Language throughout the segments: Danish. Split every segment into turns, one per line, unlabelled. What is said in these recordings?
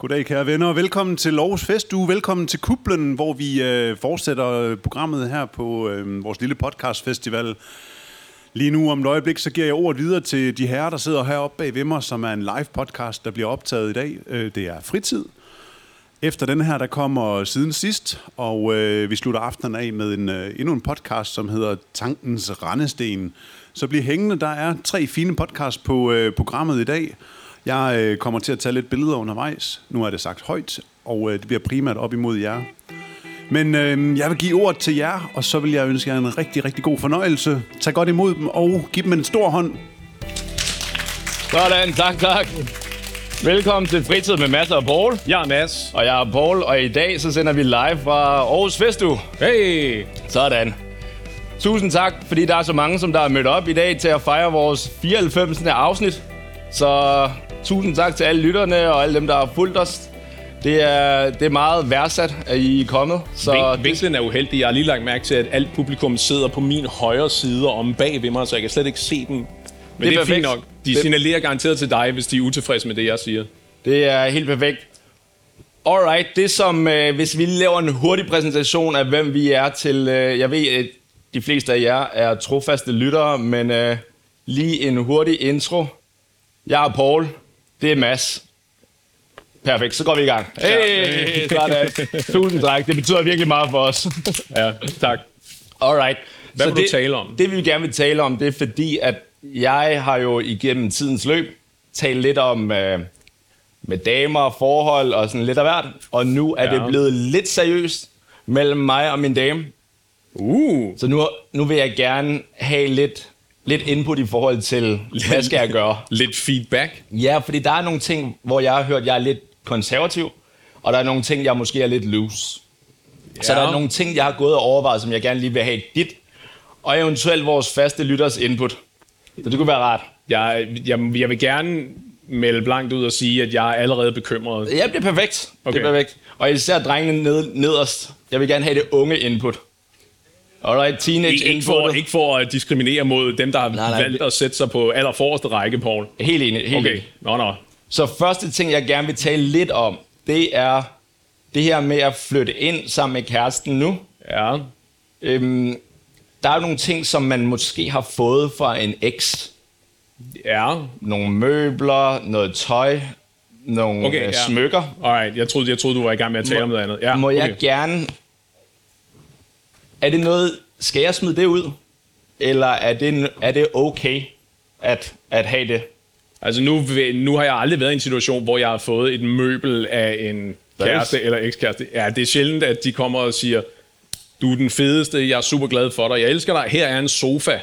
Goddag kære venner, og velkommen til Lovs Festuge. Velkommen til Kublen, hvor vi øh, fortsætter programmet her på øh, vores lille podcastfestival. Lige nu om et øjeblik, så giver jeg ordet videre til de herrer, der sidder heroppe bag ved mig, som er en live podcast, der bliver optaget i dag. Øh, det er fritid. Efter den her, der kommer siden sidst, og øh, vi slutter aftenen af med en, øh, endnu en podcast, som hedder Tankens Randesten. Så bliv hængende, der er tre fine podcasts på øh, programmet i dag. Jeg øh, kommer til at tage lidt billeder undervejs. Nu er det sagt højt, og øh, det bliver primært op imod jer. Men øh, jeg vil give ordet til jer, og så vil jeg ønske jer en rigtig, rigtig god fornøjelse. Tag godt imod dem, og giv dem en stor hånd.
Sådan, tak, tak. Velkommen til Fritid med Mads og Paul.
Jeg er Mads.
Og jeg er Paul, og i dag så sender vi live fra Aarhus Festu.
Hey!
Sådan. Tusind tak, fordi der er så mange, som der er mødt op i dag til at fejre vores 94. afsnit. Så tusind tak til alle lytterne og alle dem, der har fulgt os. Det er, det er meget værdsat, at I er kommet.
Så Vink, vinklen er uheldig. Jeg har lige lagt mærke til, at alt publikum sidder på min højre side om bag ved mig, så jeg kan slet ikke se dem. Men det er, det er fint nok. De det... signalerer garanteret til dig, hvis de er utilfredse med det, jeg siger.
Det er helt perfekt. Alright, det som, øh, hvis vi laver en hurtig præsentation af, hvem vi er til, øh, jeg ved, at de fleste af jer er trofaste lyttere, men øh, lige en hurtig intro. Jeg er Paul, det er Mads. Perfekt, så går vi i gang. Hey, sådan. Tusind tak, det betyder virkelig meget for os.
ja, tak.
Alright.
Hvad så vil det, du tale om?
Det vi gerne vil tale om, det er fordi, at jeg har jo igennem tidens løb talt lidt om øh, med damer og forhold og sådan lidt af hvert. Og nu er ja. det blevet lidt seriøst mellem mig og min dame.
Uh.
Så nu, nu vil jeg gerne have lidt, lidt input i forhold til, hvad skal jeg gøre?
lidt feedback?
Ja, fordi der er nogle ting, hvor jeg har hørt, at jeg er lidt konservativ, og der er nogle ting, jeg måske er lidt loose. Ja. Så der er nogle ting, jeg har gået og overvejet, som jeg gerne lige vil have dit, og eventuelt vores faste lytters input. Så det kunne være rart.
Jeg, jeg, jeg vil gerne melde blankt ud og sige, at jeg er allerede bekymret.
Ja, det er perfekt. Okay. Det er perfekt. Og især drengene ned, nederst. Jeg vil gerne have det unge input. Alright, teenage
ikke, for, ikke for at diskriminere mod dem, der har nej, nej, valgt at sætte sig på allerforreste række, Paul.
Helt enig. Helt
okay, nå, nå.
Så første ting, jeg gerne vil tale lidt om, det er det her med at flytte ind sammen med kæresten nu.
Ja.
Øhm, der er nogle ting, som man måske har fået fra en eks.
Ja.
Nogle møbler, noget tøj, nogle okay, ja. smykker.
Alright, jeg troede, jeg troede, du var i gang med at tale må, om noget andet. Ja,
må okay. jeg gerne... Er det noget... Skal jeg smide det ud? Eller er det, er det okay at, at have det?
Altså nu, nu har jeg aldrig været i en situation, hvor jeg har fået et møbel af en kæreste eller ekskæreste. Ja, det er sjældent, at de kommer og siger, du er den fedeste, jeg er super glad for dig, jeg elsker dig, her er en sofa.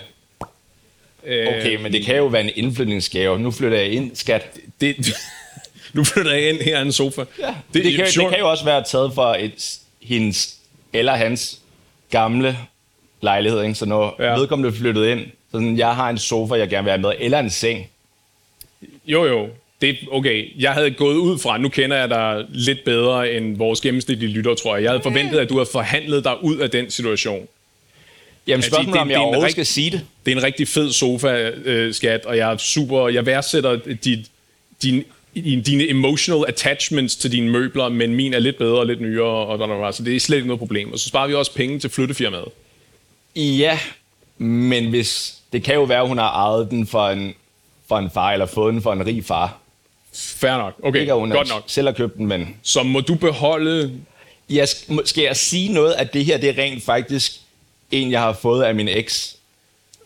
Okay, men det kan jo være en indflytningsgave. Nu flytter jeg ind, skat.
Det, det, nu flytter jeg ind, her er en sofa.
Ja, det, det, kan, det kan jo også være taget fra et, hendes eller hans gamle lejlighed. Ikke? Så når ja. vedkommende flyttet ind, så sådan, jeg har en sofa, jeg gerne vil have med, eller en seng.
Jo, jo. Det, okay, jeg havde gået ud fra, nu kender jeg dig lidt bedre end vores gennemsnitlige lytter, tror jeg. Jeg havde forventet, at du havde forhandlet dig ud af den situation.
Jamen spørgsmålet er, om jeg overhovedet skal sige det.
Det er en rigtig fed sofa, øh, skat, og jeg er super, jeg værdsætter dit, din, dine emotional attachments til dine møbler, men min er lidt bedre og lidt nyere, og der, der, så det er slet ikke noget problem. Og så sparer vi også penge til flyttefirmaet.
Ja, men hvis, det kan jo være, at hun har ejet den for en for en far, eller fået den for en rig far.
Fair nok. Okay,
ikke,
hun godt nok.
selv har købt den, men...
Så må du beholde...
Ja, skal jeg sige noget, at det her det er rent faktisk en, jeg har fået af min eks?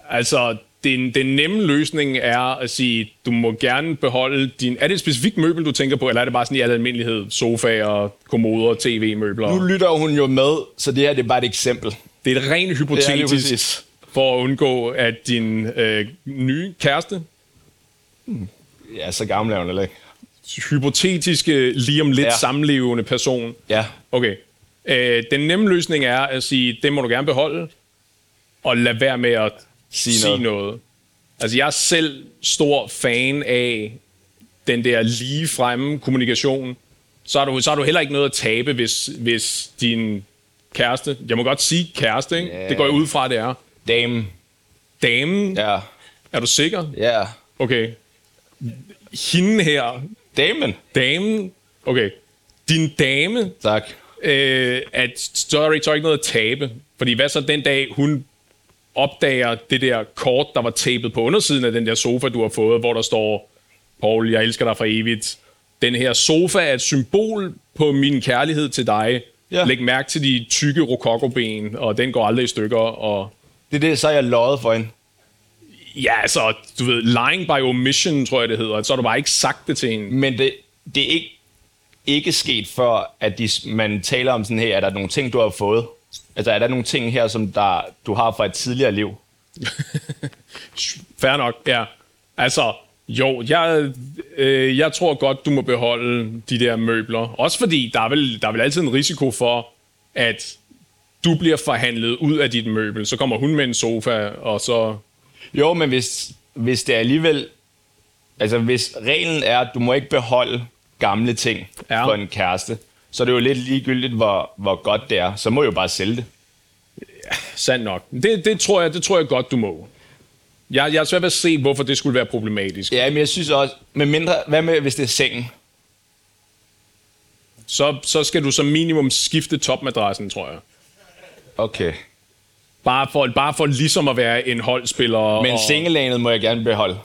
Altså, den, den nemme løsning er at sige, du må gerne beholde din... Er det et specifikt møbel, du tænker på, eller er det bare sådan i al almindelighed? Sofaer, kommoder, tv-møbler?
Nu lytter hun jo med, så det her det er bare et eksempel.
Det er et rent hypotetisk, for at undgå, at din øh, nye kæreste
Ja, så gammel er hun eller ikke.
Hypotetiske, lige om lidt ja. samlevende person.
Ja.
Okay. Øh, den nemme løsning er at sige, det må du gerne beholde, og lad være med at sige, sige noget. noget. Altså, jeg er selv stor fan af den der lige fremme kommunikation. Så har, du, så har du heller ikke noget at tabe, hvis, hvis din kæreste, jeg må godt sige kæreste, ikke? Yeah. det går jeg ud fra, det er.
Dame.
Damen?
Ja.
Er du sikker?
Ja.
Okay hende her,
damen,
damen Okay. Din dame,
Tak.
øh, at er så er der ikke noget at tabe. Fordi hvad så den dag, hun opdager det der kort, der var tapet på undersiden af den der sofa, du har fået, hvor der står, Paul, jeg elsker dig for evigt. Den her sofa er et symbol på min kærlighed til dig.
Ja.
Læg mærke til de tykke rokokoben, og den går aldrig i stykker. Og
Det er det, så er jeg løjet for hende.
ja, altså, du ved, lying by omission, tror jeg det hedder. Så har du bare ikke sagt det til hende.
Men det, det er ikke, ikke sket før, at de, man taler om sådan her, er der nogle ting, du har fået? Altså, er der nogle ting her, som der, du har fra et tidligere liv?
Fair nok, ja. Altså, jo, jeg, øh, jeg tror godt, du må beholde de der møbler. Også fordi, der er, vel, der er vel altid en risiko for, at du bliver forhandlet ud af dit møbel. Så kommer hun med en sofa, og så...
Jo, men hvis, hvis det alligevel... Altså, hvis reglen er, at du må ikke beholde gamle ting
Ja.
for en kæreste, så er det jo lidt ligegyldigt, hvor, hvor godt det er. Så må jeg jo bare sælge det.
Sandt nok. Det, det, tror jeg, det tror jeg godt, du må. Jeg, jeg er svært ved at se, hvorfor det skulle være problematisk.
Ja, men jeg synes også... Med mindre, hvad med, hvis det er sengen?
Så, så skal du som minimum skifte topmadrassen, tror jeg.
Okay.
Bare for, bare for ligesom at være en holdspiller.
Men
og,
sengelanet må jeg gerne beholde.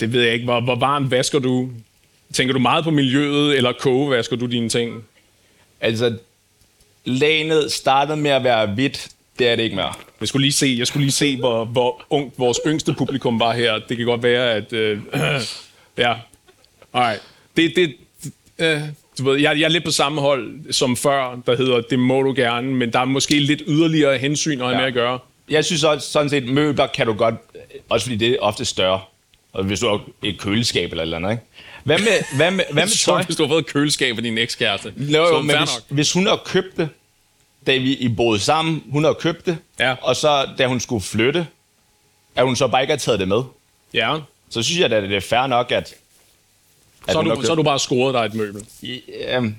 Det ved jeg ikke. Hvor, hvor varmt vasker du? Tænker du meget på miljøet, eller kogevasker du dine ting?
Altså, lanet startede med at være hvidt. Det er det ikke mere.
Jeg skulle lige se, jeg skulle lige se hvor, hvor ungt vores yngste publikum var her. Det kan godt være, at... Øh, ja. Alright. Det, det, øh, du ved, jeg, jeg er lidt på samme hold som før, der hedder, det må du gerne, men der er måske lidt yderligere hensyn at have
Ja.
med at gøre.
Jeg synes også, sådan set, møbler kan du godt, også fordi det er ofte større. Og hvis du har et køleskab eller et eller andet, ikke? Hvad med, hvad med, hvad med
Så
tøj?
hvis du har fået et køleskab af din ekskæreste.
Nå,
så
jo,
fair
men hvis,
nok.
hvis hun har købt det, da vi I boede sammen, hun har købt det,
Ja.
og så da hun skulle flytte, at hun så bare ikke har taget det med,
Ja,
så synes jeg at det er fair nok, at, at
så har, du, så har du bare scoret dig et møbel.
købt- Jamen,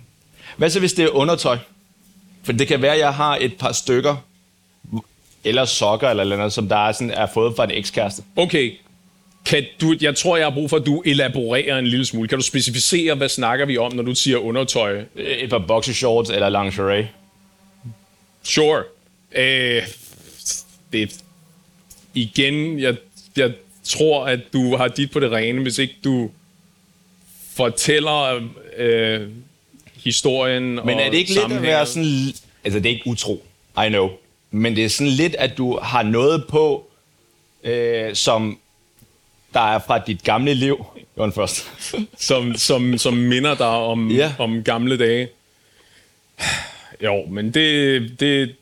Hvad så hvis det er undertøj? For det kan være, at jeg har et par stykker, eller sokker eller noget, som der er, sådan, er fået fra en ekskæreste.
Okay, kan du, jeg tror, jeg har brug for, at du elaborerer en lille smule. Kan du specificere, hvad snakker vi om, når du siger undertøj?
Et par boxershorts eller lingerie.
Sure. Øh, det, igen, jeg, jeg tror, at du har dit på det rene, hvis ikke du fortæller øh, historien
Men er det ikke lidt at være sådan... Altså, det er ikke utro, I know. Men det er sådan lidt, at du har noget på, øh, som der er fra dit gamle liv. Jørgen først.
som, som, som minder dig om,
Ja.
om gamle dage. Jo, men det, det...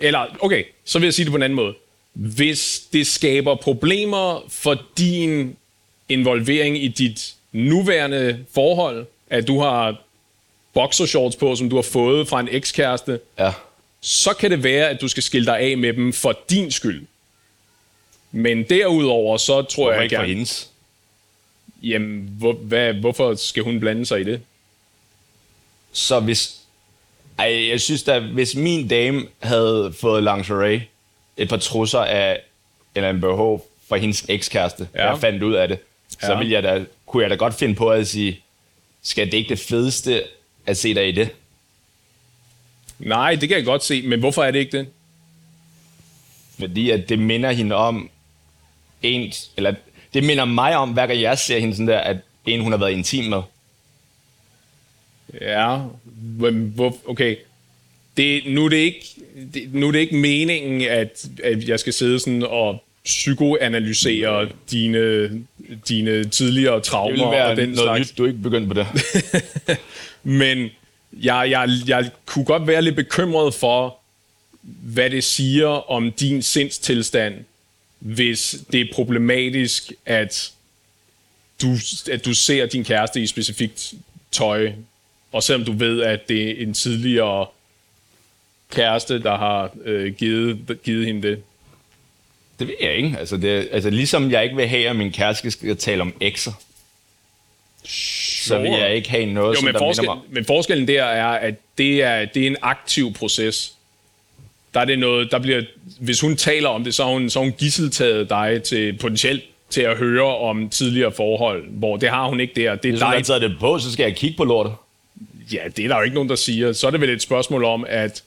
Eller, okay, så vil jeg sige det på en anden måde. Hvis det skaber problemer for din involvering i dit nuværende forhold, at du har boxershorts på, som du har fået fra en ekskæreste,
ja.
så kan det være, at du skal skille dig af med dem for din skyld. Men derudover, så tror
Hvorfor
jeg
ikke for
gerne...
hendes?
Jamen, hvor, hvad, hvorfor skal hun blande sig i det?
Så hvis... Ej, jeg synes da, hvis min dame havde fået lingerie, et par trusser af, eller en BH fra hendes ekskæreste,
Ja.
jeg fandt ud af det, så
Ja.
ville jeg da, kunne jeg da godt finde på at sige, skal det ikke det fedeste at se dig i det?
Nej, det kan jeg godt se, men hvorfor er det ikke det?
Fordi at det minder hende om en, eller det minder mig om, hver gang jeg ser hende sådan der, at en, hun har været intim med.
Ja, men hvor, okay. Det, nu, er det ikke, det, nu er det ikke meningen, at, at jeg skal sidde sådan og psykoanalysere dine, dine tidligere
Det
traumer
ville være
og den
noget
slags.
nyt, du er ikke begyndt på det.
Men jeg, jeg, jeg kunne godt være lidt bekymret for, hvad det siger om din sindstilstand, hvis det er problematisk, at du, at du ser din kæreste i specifikt tøj, og selvom du ved, at det er en tidligere kæreste, der har øh, givet, givet hende det.
Det ved jeg ikke. Altså, det, altså ligesom jeg ikke vil have, at min kæreste skal tale om ekser, så vil jeg ikke have noget,
Jo,
som
men,
der
forskel,
minder mig.
men forskellen der er, at det er, det er en aktiv proces. Der er det noget, der bliver, hvis hun taler om det, så har hun, så har hun gisseltaget dig til potentielt til at høre om tidligere forhold, hvor det har hun ikke der. Det er
Hvis hun har taget det på, så skal jeg kigge på lortet.
Ja, det er der jo ikke nogen, der siger. Så er det vel et spørgsmål om at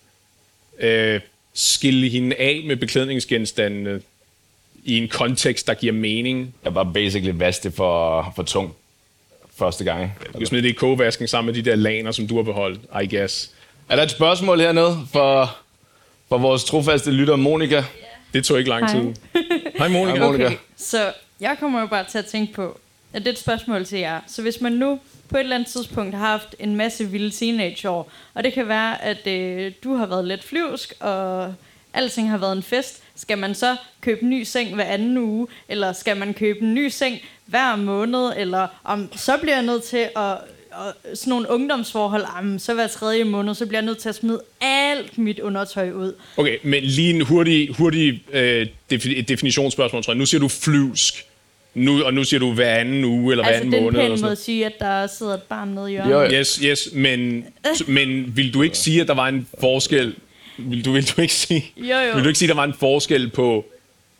øh, skille hende af med beklædningsgenstandene i en kontekst, der giver mening.
Jeg var basically vaske det for, for tung første gang.
Du kan smide det i kogevasken sammen med de der laner, som du har beholdt, I guess.
Er der et spørgsmål hernede for, for vores trofaste lytter, Monika?
Det tog ikke lang
Hej.
tid. Hej Monika.
Hej, Monika.
Okay, så jeg kommer jo bare til at tænke på, at det er et spørgsmål til jer. Så hvis man nu på et eller andet tidspunkt har haft en masse vilde teenageår, og det kan være, at øh, du har været lidt flyvsk, og alting har været en fest, skal man så købe en ny seng hver anden uge, eller skal man købe en ny seng hver måned, eller om så bliver jeg nødt til at og sådan nogle ungdomsforhold, jamen, så hver tredje måned, så bliver jeg nødt til at smide alt mit undertøj ud.
Okay, men lige en hurtig, hurtig øh, definitionsspørgsmål, tror jeg. Nu siger du flyvsk. Nu, og nu siger du hver anden uge, eller hver
Altså,
anden
det er en
måned.
pæn måde at sige, at der sidder et barn nede i hjørnet.
Jo,
noget. Yes, yes, men, men vil du ikke sige, at der var en forskel? Vil du, vil du ikke sige,
Jo, jo.
Vil du ikke sige, at der var en forskel på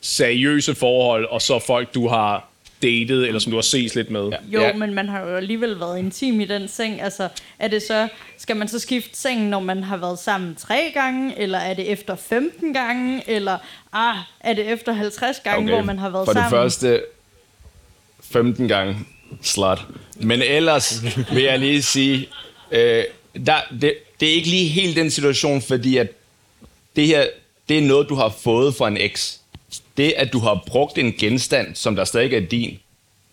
seriøse forhold, og så folk, du har datet, eller som du har ses lidt med? Ja.
Jo,
Ja.
men man har jo alligevel været intim i den seng. Altså, er det så, skal man så skifte sengen, når man har været sammen tre gange, eller er det efter 15 gange, eller ah, er det efter 50 gange, okay. hvor man har været
For
sammen?
det første 15 gange slut. Men ellers vil jeg lige sige, øh, der, det, det er ikke lige helt den situation, fordi at det her, det er noget, du har fået fra en eks. Det, at du har brugt en genstand, som der stadig er din,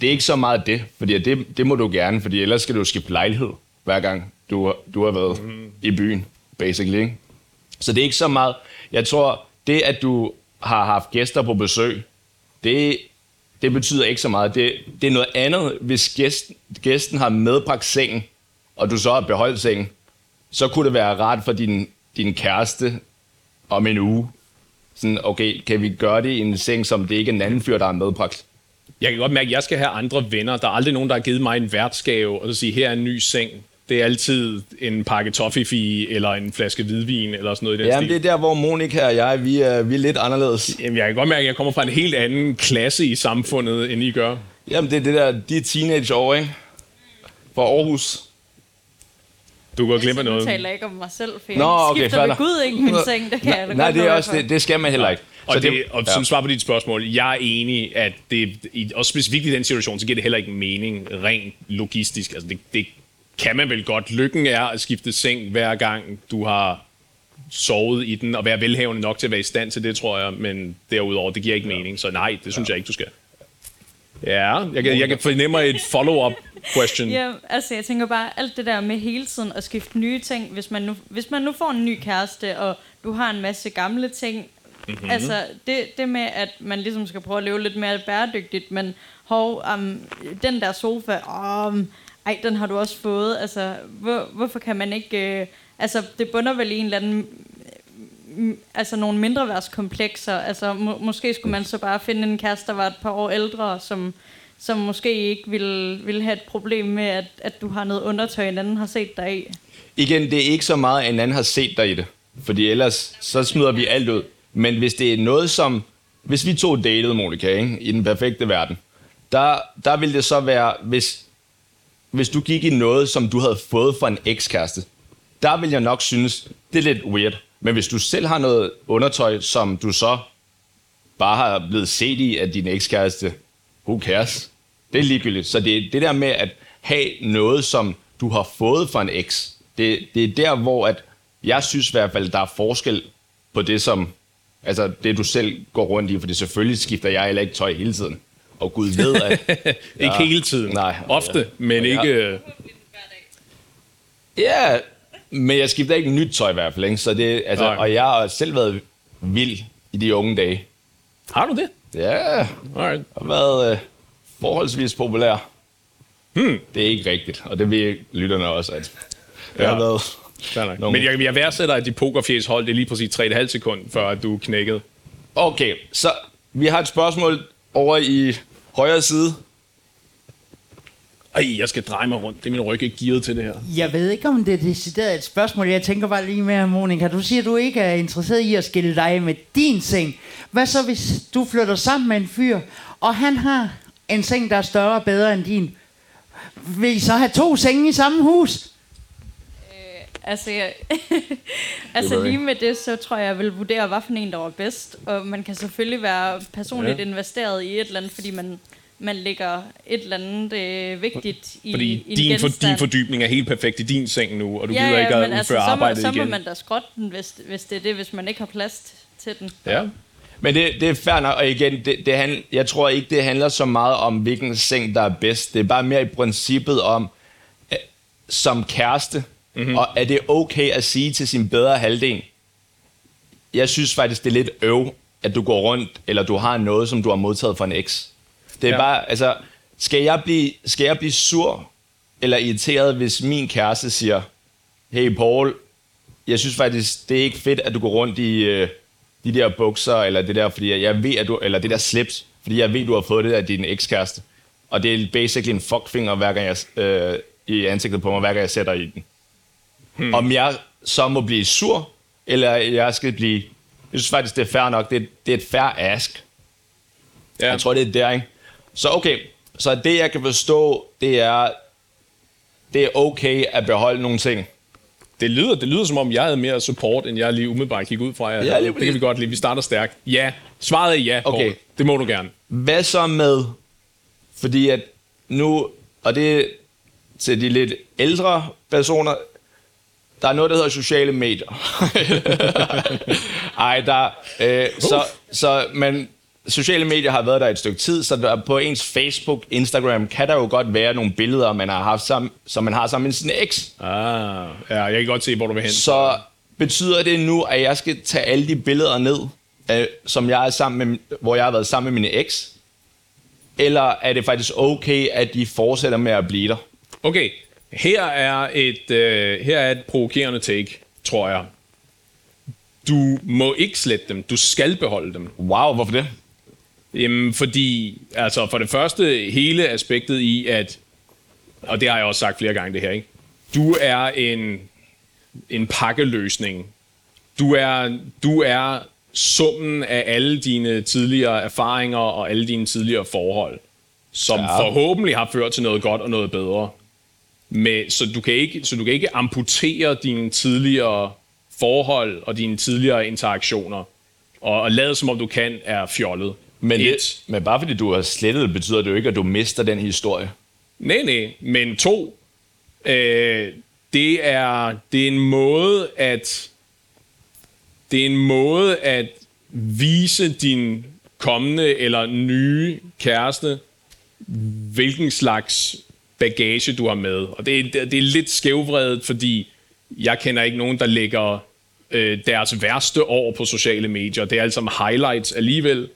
det er ikke så meget det, fordi det, det må du gerne, fordi ellers skal du skifte lejlighed, hver gang du, har- du har været mm. i byen, basically. Ikke? Så det er ikke så meget. Jeg tror, det at du har haft gæster på besøg, det, det betyder ikke så meget. Det, det er noget andet, hvis gæsten, gæsten har medbragt sengen, og du så har beholdt sengen, så kunne det være rart for din, din kæreste om en uge. Sådan, okay, kan vi gøre det i en seng, som det ikke er en anden fyr, der har medbragt?
Jeg kan godt mærke, at jeg skal have andre venner. Der er aldrig nogen, der har givet mig en værtsgave, og så sige, her er en ny seng. Det er altid en pakke toffifee, eller en flaske hvidvin, eller sådan noget i den
Jamen,
stil.
det er der, hvor Monika og jeg, vi er, vi er lidt anderledes.
Jamen, jeg kan godt mærke, at jeg kommer fra en helt anden klasse i samfundet, end I gør.
Jamen, det er det der, de er teenageår, ikke? Fra Aarhus.
Du går glip af
Nu
noget.
taler jeg ikke om mig selv, for jeg
Nå, okay,
skifter
nok.
Gud ikke min seng. Det kan jeg
Nej,
godt
det er også, det, det skal man heller ikke.
Og,
Så
det, og
ja.
som svar på dit spørgsmål, jeg er enig, at det, i- og specifikt i den situation, så giver det heller ikke mening rent logistisk. Altså det, det kan man vel godt. Lykken er at skifte seng hver gang, du har sovet i den, og være velhavende nok til at være i stand til det, tror jeg. Men derudover, det giver ikke mening. Så nej, det synes jeg ikke, du skal. Ja, jeg kan, jeg kan fornemme et follow-up question.
Ja, altså jeg tænker bare, alt det der med hele tiden at skifte nye ting, hvis man nu, hvis man nu får en ny kæreste, og du har en masse gamle ting,
Mhm.
mm-hmm. altså det, det med, at man ligesom skal prøve at leve lidt mere bæredygtigt, men hov, um, den der sofa, um, ej, den har du også fået, altså hvor, hvorfor kan man ikke, øh, altså det bunder vel i en eller anden altså nogle mindre værtskomplekser. Altså må, måske skulle man så bare finde en kæreste, der var et par år ældre, som, som måske ikke ville, ville have et problem med, at, at du har noget undertøj, en anden har set dig i.
Igen, det er ikke så meget, at en anden har set dig i det. Fordi ellers, så smider vi alt ud. Men hvis det er noget som... Hvis vi to datede, Monika, ikke, i den perfekte verden, der, der ville det så være, hvis, hvis du gik i noget, som du havde fået fra en ekskæreste, der vil jeg nok synes, det er lidt weird. Men hvis du selv har noget undertøj, som du så bare har blevet set i af din ekskæreste, who cares? Det er ligegyldigt. Så det er det der med at have noget, som du har fået fra en eks. Det, det er der, hvor at jeg synes i hvert fald, der er forskel på det, som altså det, du selv går rundt i. For det selvfølgelig skifter jeg heller ikke tøj hele tiden. Og Gud ved, at...
Ikke hele tiden.
Nej.
Ofte, men
Ja.
ikke... øh,
Ja, men jeg skifter ikke nyt tøj i hvert fald. Ikke? Så det, altså,
Nej.
og jeg har selv været vild i de unge dage.
Har du det?
Ja,
Alright.
har været øh, forholdsvis populær. Hmm. Det er ikke rigtigt, og det ved lytterne også, at det
Ja.
har været... Nogle-
Men jeg, jeg værdsætter, at dit pokerfjes hold, det lige præcis 3,5 sekund, før at du knækkede.
Okay, så vi har et spørgsmål over i højre side.
Ej, jeg skal dreje mig rundt. Det er min ryg ikke gearet til det her.
Jeg ved ikke, om det er decideret et spørgsmål. Jeg tænker bare lige med, Monika. Du siger, du ikke er interesseret i at skille dig med din seng. Hvad så, hvis du flytter sammen med en fyr, og han har en seng, der er større og bedre end din? Vil I så have to senge i samme hus?
Altså, jeg, altså lige med det, så tror jeg, jeg vil vurdere, hvad for en, der var bedst. Og man kan selvfølgelig være personligt ja. investeret i et eller andet, fordi man, man lægger et eller andet øh, vigtigt i,
Fordi
i
din, for, din fordybning er helt perfekt i din seng nu, og du
ja,
gider ikke
ja,
at
men
udføre
altså, så, må,
arbejdet
så må
igen.
man da skrotte den, hvis, hvis det er det, hvis man ikke har plads til den.
Ja.
Men det, det er fair nok, og igen, det, det handl, jeg tror ikke, det handler så meget om, hvilken seng, der er bedst. Det er bare mere i princippet om, øh, som kæreste, mm-hmm. og er det okay at sige til sin bedre halvdel, jeg synes faktisk, det er lidt øv, at du går rundt, eller du har noget, som du har modtaget fra en eks. Det er
Ja.
bare, altså, skal jeg, blive, skal jeg blive sur eller irriteret, hvis min kæreste siger, hey Paul, jeg synes faktisk, det er ikke fedt, at du går rundt i øh, de der bukser, eller det der, fordi jeg ved, at du, eller det der slips, fordi jeg ved, du har fået det af din ekskæreste. Og det er basically en fuckfinger, hver gang jeg, øh, i ansigtet på mig, hver gang jeg sætter i den. Hmm. Om jeg så må blive sur, eller jeg skal blive... Jeg synes faktisk, det er fair nok. Det er, det er et fair ask.
Ja.
Jeg tror, det er der, ikke? Så okay, så det jeg kan forstå, det er, det er okay at beholde nogle ting.
Det lyder, det lyder som om, jeg havde mere support, end jeg lige umiddelbart gik ud fra. Jeg
Ja, lige
det kan vi godt lide. Vi starter stærkt. Ja. Svaret er ja, Paul.
Okay.
Det må du gerne.
Hvad så med, fordi at nu, og det er til de lidt ældre personer, der er noget, der hedder sociale medier. Ej, der, øh, så, så, men sociale medier har været der et stykke tid, så der, på ens Facebook, Instagram, kan der jo godt være nogle billeder, man har haft sammen, som man har sammen med sin eks.
Ah, ja, jeg kan godt se, hvor du vil hen.
Så betyder det nu, at jeg skal tage alle de billeder ned, øh, som jeg er sammen med, hvor jeg har været sammen med min eks? Eller er det faktisk okay, at de fortsætter med at blive der?
Okay, her er et, øh, her er et provokerende take, tror jeg. Du må ikke slette dem. Du skal beholde dem.
Wow, hvorfor det?
Jamen, fordi, altså for det første, hele aspektet i, at, og det har jeg også sagt flere gange det her, ikke? Du er en, en pakkeløsning. Du er, du er summen af alle dine tidligere erfaringer og alle dine tidligere forhold, som ja. Forhåbentlig har ført til noget godt og noget bedre. Med, så, du kan ikke, så du kan ikke amputere dine tidligere forhold og dine tidligere interaktioner, og, og lade som om du kan er fjollet.
Men,
Et.
det, men bare fordi du har slettet det, betyder det jo ikke, at du mister den historie.
Nej, nej. Men to, øh, det, er, det er en måde at det er en måde at vise din kommende eller nye kæreste, hvilken slags bagage du har med. Og det, er- det er lidt skævvredet, fordi jeg kender ikke nogen, der lægger øh, deres værste år på sociale medier. Det er altså highlights alligevel.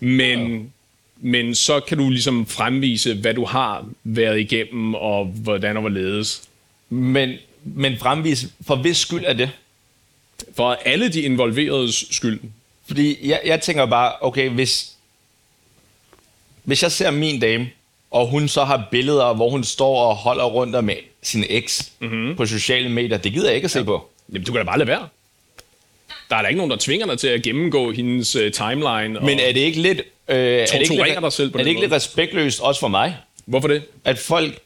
Men, men så kan du ligesom fremvise, hvad du har været igennem, og hvordan og hvorledes.
Men, men fremvis, for hvis skyld er det?
For alle de involveredes skyld.
Fordi jeg, jeg tænker bare, okay, hvis, hvis jeg ser min dame, og hun så har billeder, hvor hun står og holder rundt med sin eks mm-hmm. på sociale medier, det gider jeg ikke at se ja. på.
Jamen, du kan da bare lade være. Der er da ikke nogen, der tvinger dig til at gennemgå hendes uh, timeline. Og...
Men er det ikke lidt... Øh, er det ikke lidt,
dig selv på
er
den
det ikke
måde?
lidt respektløst også for mig,
Hvorfor det?
at folk,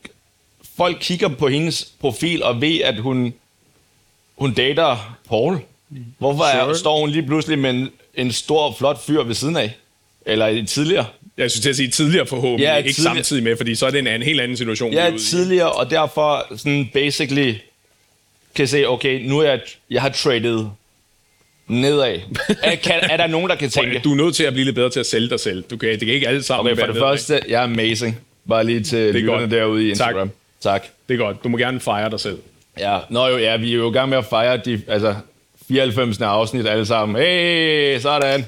folk kigger på hendes profil og ved, at hun, hun dater Paul? Hvorfor er,
Sure.
står hun lige pludselig med en, en stor, flot fyr ved siden af? Eller tidligere?
Jeg synes til at sige tidligere forhåbentlig,
Ja,
ikke
tidligere.
samtidig med, fordi så er det en anden, helt anden situation. er
Ja, tidligere, og derfor sådan basically kan se, okay, nu er jeg, jeg har traded nedad. Er, kan, er der nogen, der kan tænke?
Du er nødt til at blive lidt bedre til at sælge dig selv. Du kan, det kan ikke alle sammen
Okay, for det
nedad.
første, jeg er amazing. Bare lige til lytterne
godt.
derude i. Instagram. Tak. tak.
Det er godt. Du må gerne fejre dig selv.
Ja, nå jo, ja, vi er jo i gang med at fejre de, altså, 94. afsnit alle sammen. Hey, sådan.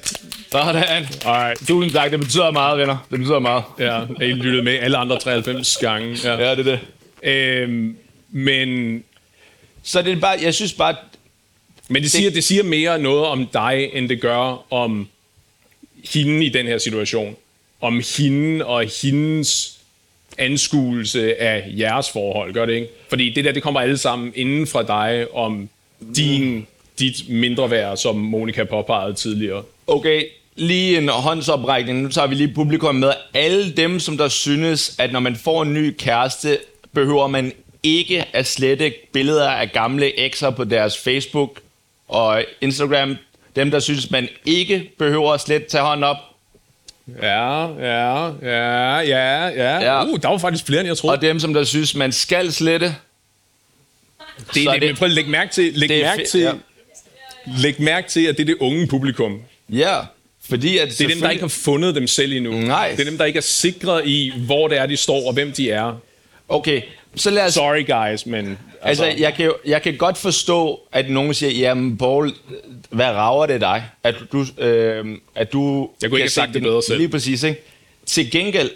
Sådan.
Alright.
Tusind tak, det betyder meget, venner. Det betyder meget.
Ja, har lyttet med alle andre 93 gange. Ja.
Ja, det er det.
Øhm, men,
Så det er bare, jeg synes bare,
men det, siger, det siger mere noget om dig, end det gør om hende i den her situation. Om hende og hendes anskuelse af jeres forhold, gør det ikke? Fordi det der, det kommer alle sammen inden fra dig om din, dit mindre værd, som Monika påpegede tidligere.
Okay, lige en håndsoprækning. Nu tager vi lige publikum med. Alle dem, som der synes, at når man får en ny kæreste, behøver man ikke at slette billeder af gamle ekser på deres Facebook og Instagram. Dem, der synes, man ikke behøver at slette, tage hånd op.
Ja, ja, ja, ja, ja. Uh, der var faktisk flere, end jeg troede.
Og dem, som der synes, man skal slette.
Det,
Så
det, prøv at lægge mærke til, læg
er
mærke til,
ja.
læg mærke til, at det er det unge publikum.
Ja, fordi at
Det er dem, der ikke har fundet dem selv endnu.
Nice.
Det er dem, der ikke er sikre i, hvor det er, de står, og hvem de er.
Okay, så lad os...
Sorry, guys, men...
Altså, jeg kan, jo- jeg kan godt forstå, at nogen siger, jamen, Paul, hvad rager det dig? At du, øh, at du
Jeg kunne ikke have sagt det bedre selv.
Lige præcis, ikke? Til gengæld,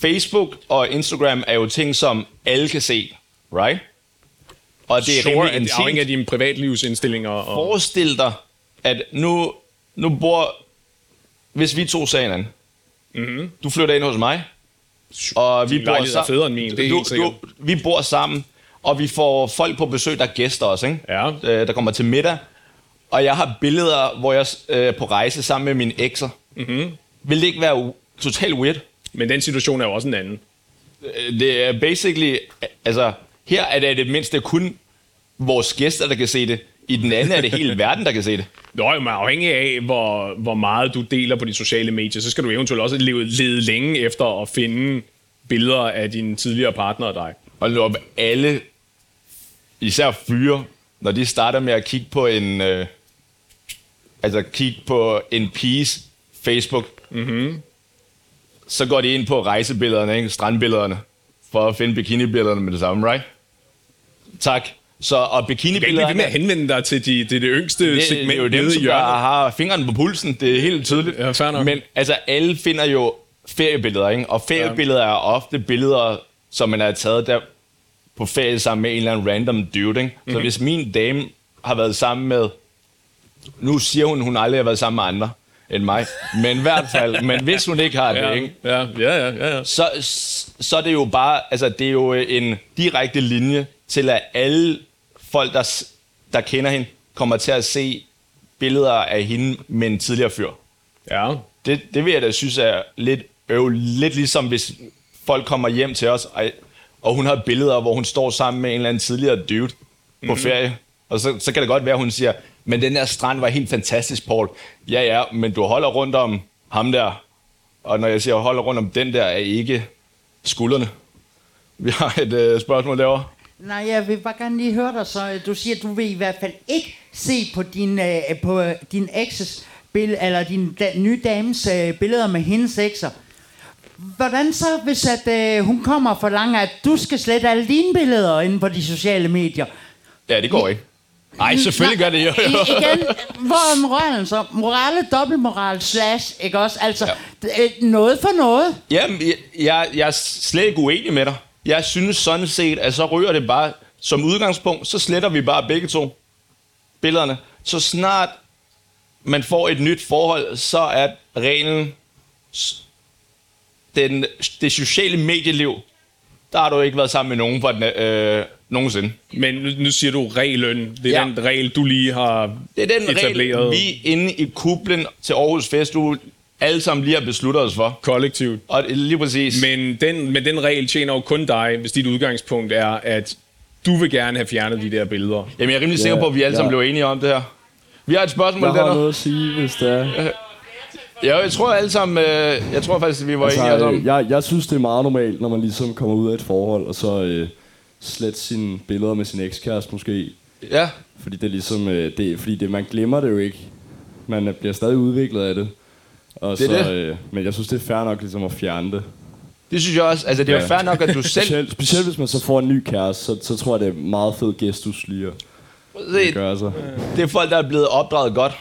Facebook og Instagram er jo ting, som alle kan se, right? Og det er
sure,
rimelig
at det afhænger af
intimt.
dine privatlivsindstillinger. Og,
Forestil dig, at nu, nu bor... Hvis vi to sagde hinanden, mm-hmm. du flytter ind hos mig, og vi bor sammen.
federe end min, det er
du,
helt sikkert.
Du, vi bor sammen, og vi får folk på besøg, der er gæster også, ikke?
Ja.
Øh, der kommer til middag. Og jeg har billeder, hvor jeg øh, er på rejse sammen med mine ekser.
Mhm.
Mm-hmm. Vil det ikke være u- totalt weird?
Men den situation er jo også en anden.
Øh, Det er basically... Altså, her er det det mindste kun vores gæster, der kan se det. I den anden er det hele verden, der kan se det.
Nå, jo, men afhængig af, hvor, hvor meget du deler på de sociale medier, så skal du eventuelt også lede, lede længe efter at finde billeder af din tidligere partner og dig.
Og alle, især fyre, når de starter med at kigge på en, øh, altså kigge på en piges Facebook, mm-hmm. så går de ind på rejsebillederne, ikke? strandbillederne, for at finde bikinibillederne med det samme, right? Tak. Så, og
Du kan ikke blive ved
bikinibillederne,
med at henvende dig til de, det, det yngste
det,
segment
det er jo dem, som der har fingeren på pulsen. Det er helt tydeligt.
Ja, fair nok.
Men altså, alle finder jo feriebilleder, ikke? Og feriebilleder er ofte billeder, som man har taget der på ferie sammen med en eller anden random dude, ikke? Så
Mhm.
mm-hmm. hvis min dame har været sammen med... Nu siger hun, hun aldrig har været sammen med andre end mig. Men i hvert fald, men hvis hun ikke har det,
Ja,
ikke?
ja, ja, ja, ja,
så, så er det jo bare, altså det er jo en direkte linje til, at alle folk, der, der kender hende, kommer til at se billeder af hende med en tidligere fyr.
ja.
Det, det vil jeg da synes er lidt øv. Lidt ligesom hvis folk kommer hjem til os, og, og hun har billeder, hvor hun står sammen med en eller anden tidligere dude på
Mhm.
mm-hmm. ferie. Og så, så kan det godt være, at hun siger, men den der strand var helt fantastisk, Paul. Ja, ja, men du holder rundt om ham der. Og når jeg siger holder rundt om den der, er ikke skuldrene. Vi har et øh, spørgsmål derovre.
Nej, jeg vil bare gerne lige høre dig, så øh, du siger, at du vil i hvert fald ikke se på din, øh, på øh, din ekses billede, eller din da, nye dames øh, billeder med hendes ekser. Hvordan så, hvis at, øh, hun kommer og forlanger, at du skal slette alle dine billeder inde på de sociale medier?
Ja, det går ikke. Nej, selvfølgelig gør det jo.
I, igen, hvor er moralen så? Morale, dobbeltmoral, slash, ikke også? Altså, ja. noget for noget.
Jamen, jeg, jeg, jeg er slet ikke uenig med dig. Jeg synes sådan set, at så ryger det bare, som udgangspunkt, så sletter vi bare begge to billederne. Så snart man får et nyt forhold, så er reglen den, det sociale medieliv, der har du ikke været sammen med nogen på den, øh, nogensinde.
Men nu, nu siger du reglen. Det er
Ja.
den regel, du lige har
Det er den
etableret
regel, vi inde i kublen til Aarhus Festuge alle sammen lige har besluttet os for.
kollektivt.
Og lige præcis.
Men den, men den regel tjener jo kun dig, hvis dit udgangspunkt er, at du vil gerne have fjernet de der billeder.
Jamen, jeg er rimelig sikker på, at vi alle sammen
ja.
blev enige om det her. Vi har et spørgsmål
Jeg
der.
har noget at sige, hvis det er.
Ja, jeg tror alle sammen, øh, jeg tror faktisk, at vi var altså, enige
Altså,
om.
øh, jeg, jeg synes, det er meget normalt, når man ligesom kommer ud af et forhold, og så øh, slet sine billeder med sin ekskæreste måske.
Ja,
Fordi det er ligesom, øh, det, fordi det, man glemmer det jo ikke. Man bliver stadig udviklet af det. Og
Det er
så,
det.
Øh, men jeg synes, det er fair nok ligesom at fjerne det.
det synes jeg også. Altså, det er
Ja.
fair nok, at du selv...
Specielt, specielt hvis man så får en ny kæreste, så, så tror jeg, det er meget fed gestus lige at
Se,
gøre sig.
det er folk, der er blevet opdraget godt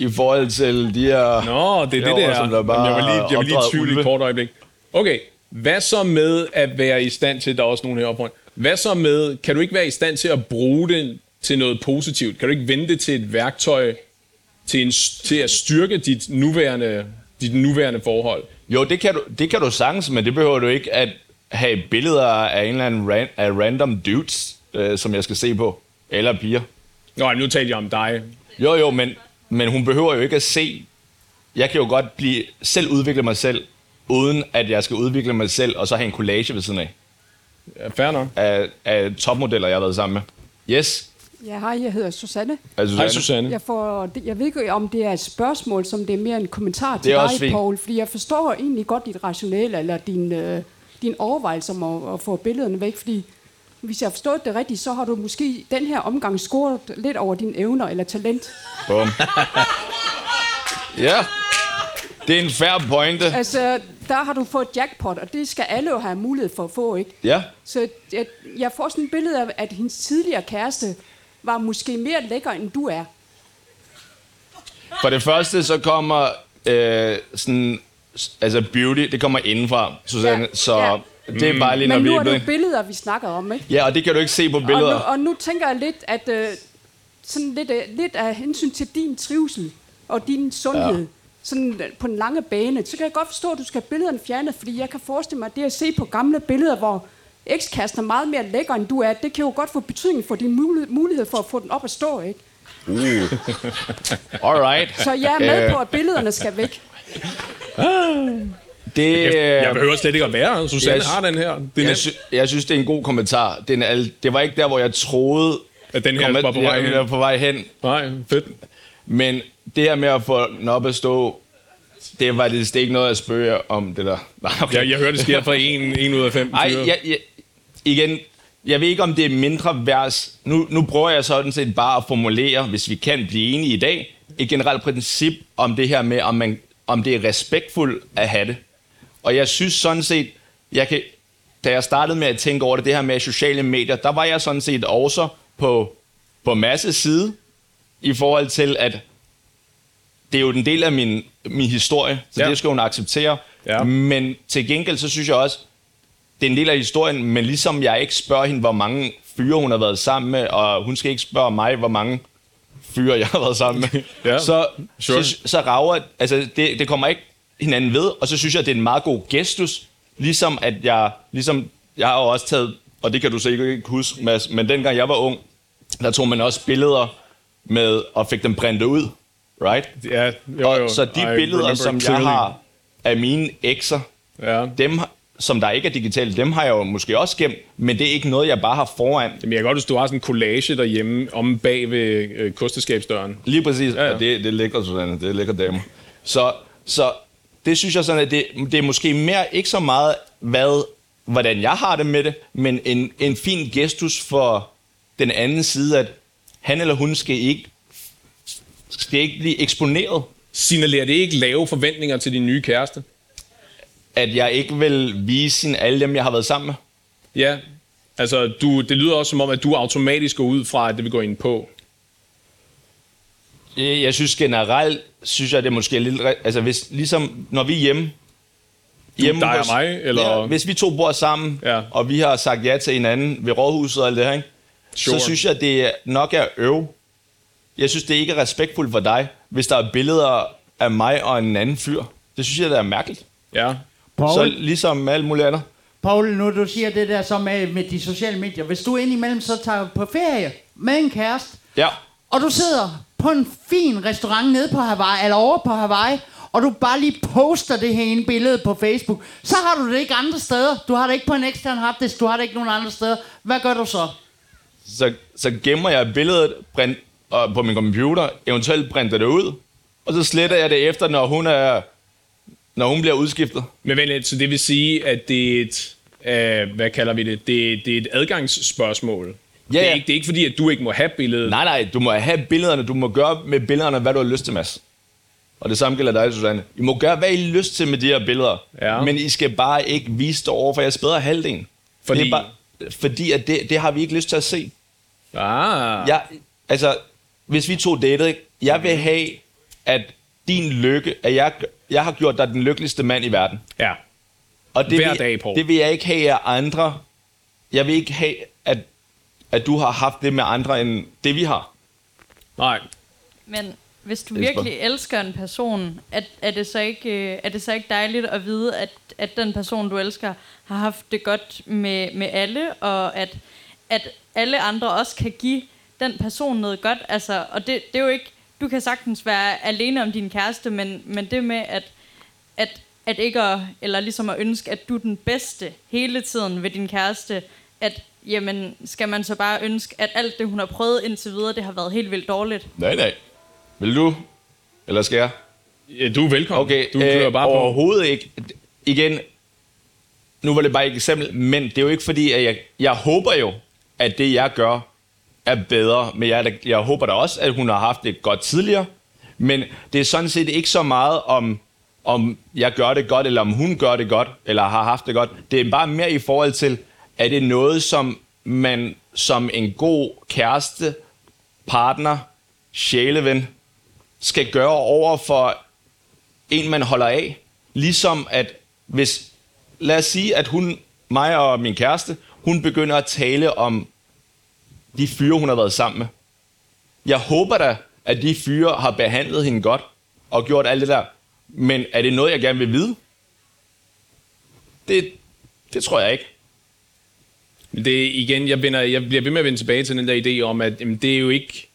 i forhold til de her...
Nå, det er det
Derovre,
der.
som der bare
Jamen, jeg var lige, jeg var lige i tvivl et kort øjeblik. Okay, hvad så med at være i stand til, der er også nogen heroppe. Hvad så med, kan du ikke være i stand til at bruge det til noget positivt? Kan du ikke vende det til et værktøj til, en, til at styrke dit nuværende dit nuværende forhold.
Jo, det kan, du, det kan du sagtens, men det behøver du ikke at have billeder af en eller anden ran, af random dudes, øh, som jeg skal se på. Eller piger.
Nå, nu talte jeg om dig.
Jo, jo, men, men hun behøver jo ikke at se... Jeg kan jo godt blive, selv udvikle mig selv, uden at jeg skal udvikle mig selv, og så have en collage ved siden af,
Ja, fair nok.
af, af topmodeller, jeg har været sammen med. Yes.
Ja, hej, jeg hedder Susanne.
Altså,
Hej, Susanne.
Jeg, får, jeg ved ikke, om det er et spørgsmål, som det er mere en kommentar til dig,
fint.
Paul. Fordi jeg forstår egentlig godt dit rationale, eller din, øh, din overvejelse om at, at få billederne væk. Fordi hvis jeg har forstået det rigtigt, så har du måske den her omgang scoret lidt over dine evner eller talent.
Bum. ja. Det er en fair pointe.
Altså, der har du fået jackpot, og det skal alle jo have mulighed for at få, ikke?
Ja.
Så jeg, jeg får sådan et billede af, at hendes tidligere kæreste var måske mere lækker, end du er.
For det første, så kommer øh, sådan, altså beauty, det kommer indenfra, Susanne,
Ja,
så
ja.
Det er bare lige, når
Men
vi
nu
er
er det jo billeder, vi snakker om, ikke?
Ja, og det kan du ikke se på
Og nu,
billeder.
og nu tænker jeg lidt, at øh, sådan lidt, øh, lidt af hensyn til din trivsel og din sundhed, ja. sådan øh, på den lange bane, så kan jeg godt forstå, at du skal have billederne fjernet, fordi jeg kan forestille mig, at det at se på gamle billeder, hvor ekskæresten er meget mere lækker, end du er, det kan jo godt få betydning for din mulighed, for at få den op at stå, ikke?
Alright.
Så jeg er med
Øh.
på, at billederne skal væk.
Det,
Jeg behøver slet ikke at være. Susanne
Jeg-
har den her. Den,
jeg, sy- jeg synes, det er en god kommentar. Den er, det var ikke der, hvor jeg troede...
at den her
Kom,
var på vej hen.
på vej hen.
Nej, fedt.
Men det her med at få den op at stå, det faktisk det ikke noget, jeg spørger om, det der. Nej, okay.
Jeg, jeg hører, det sker fra en, en ud af fem.
Ej,
fyre.
jeg, jeg, igen, jeg ved ikke, om det er mindre vers. Nu, nu prøver jeg sådan set bare at formulere, hvis vi kan blive enige i dag, et generelt princip om det her med, om, man, om det er respektfuldt at have det. Og jeg synes sådan set, jeg kan, da jeg startede med at tænke over det, det her med sociale medier, der var jeg sådan set også på, på masse side, i forhold til, at det er jo en del af min, min historie, så
Ja.
det skal hun acceptere.
Ja.
Men til gengæld, så synes jeg også, det er en del af historien, men ligesom jeg ikke spørger hende, hvor mange fyre hun har været sammen med, og hun skal ikke spørge mig, hvor mange fyre jeg har været sammen med,
Ja,
så,
sure.
så, så rager, altså det, det kommer ikke hinanden ved, og så synes jeg, det er en meget god gestus, ligesom at jeg, ligesom, jeg har jo også taget, og det kan du sikkert ikke huske, Mads, men dengang jeg var ung, der tog man også billeder med, og fik dem printet ud, right?
Ja, jo, jo.
Og, så de
I
billeder, som jeg har af mine ekser,
Ja.
dem, som der ikke er digitale, dem har jeg jo måske også gemt, men det er ikke noget, jeg bare har foran.
Jamen, jeg kan godt, hvis du har sådan en collage derhjemme om bag ved øh, kosteskabsdøren.
Lige præcis,
Ja,
ja,
ja.
ja. Og det, det er lækkert, Susanne, det er lækkert damer. Så, så det synes jeg sådan, at det, det er måske mere ikke så meget, hvad, hvordan jeg har det med det, men en, en fin gestus for den anden side, at han eller hun skal ikke, skal ikke blive eksponeret,
Signalerer det ikke lave forventninger til din nye kæreste?
at jeg ikke vil vise hende alle dem, jeg har været sammen med.
Ja. Altså, du, det lyder også som om, at du automatisk går ud fra, at det vil gå ind på.
Jeg jeg synes generelt, synes jeg, det er måske lidt... Altså, hvis, ligesom når vi er hjemme...
Du, dig og mig, eller-
Ja, hvis vi to bor sammen,
Ja.
og vi har sagt ja til hinanden ved rådhuset og alt det her, ikke?
Sure.
så synes jeg, det er- nok er øv. Jeg synes, det ikke er respektfuldt for dig, hvis der er billeder af mig og en anden fyr. Det synes jeg, det er mærkeligt.
Ja.
Paul,
Så ligesom med alle mulige andre.
Paul, nu du siger det der så med, med de sociale medier. Hvis du indimellem så tager på ferie med en kæreste,
Ja.
og du sidder på en fin restaurant nede på Hawaii, eller over på Hawaii, og du bare lige poster det her ene billede på Facebook, så har du det ikke andre steder. Du har det ikke på en ekstern harddisk, du har det ikke nogen andre steder. Hvad gør du så?
Så, så gemmer jeg billedet print, og på min computer, eventuelt printer det ud, og så sletter jeg det efter, når hun er når hun bliver udskiftet.
Men vent lidt, så det vil sige, at det er et... Øh, hvad kalder vi det? det? Det er et adgangsspørgsmål.
Ja,
det, er ikke, det er ikke fordi, at du ikke må have billedet.
Nej, nej, du må have billederne. Du må gøre med billederne, hvad du har lyst til, Mads. Og det samme gælder dig, Susanne. I må gøre, hvad I har lyst til med de her billeder.
Ja.
Men I skal bare ikke vise det over for jeres bedre halvdelen.
Fordi-
Det er bare, fordi at det, det har vi ikke lyst til at se.
Ah.
Jeg, altså, hvis vi to datede, ikke? jeg vil have, at din lykke, at jeg, jeg har gjort dig den lykkeligste mand i verden.
ja.
Og det
Hver
vil,
dag, Poul.
Det vil jeg ikke have af andre. Jeg vil ikke have, at, du har haft det med andre, end det vi har.
Nej.
Men hvis du virkelig elsker en person, at, er, det så ikke, øh, er det så ikke dejligt at vide, at, at den person, du elsker, har haft det godt med, med alle, og at, at alle andre også kan give den person noget godt. Altså, og det, det er jo ikke, du kan sagtens være alene om din kæreste, men, men det med, at, at, at ikke at, eller ligesom at ønske, at du er den bedste hele tiden ved din kæreste, at jamen, skal man så bare ønske, at alt det, hun har prøvet indtil videre, det har været helt vildt dårligt.
Nej, nej. Vil du? Eller skal jeg?
Ja, du er velkommen.
Okay,
du
øh,
bare på.
overhovedet ikke. Igen, nu var det bare et eksempel, men det er jo ikke fordi, at jeg, jeg håber jo, at det jeg gør er bedre, men jeg, jeg håber da også, at hun har haft det godt tidligere, men det er sådan set ikke så meget om, om jeg gør det godt, eller om hun gør det godt, eller har haft det godt. Det er bare mere i forhold til, er det noget, som man som en god kæreste, partner, sjæleven, skal gøre over for en, man holder af. Ligesom at hvis, lad os sige, at hun, mig og min kæreste, hun begynder at tale om de fyre, hun har været sammen med. Jeg håber da, at de fyre har behandlet hende godt og gjort alt det der. Men er det noget, jeg gerne vil vide? Det, det tror jeg ikke.
Det er igen, jeg, vender, jeg bliver ved med at vende tilbage til den der idé om, at jamen, det er jo ikke...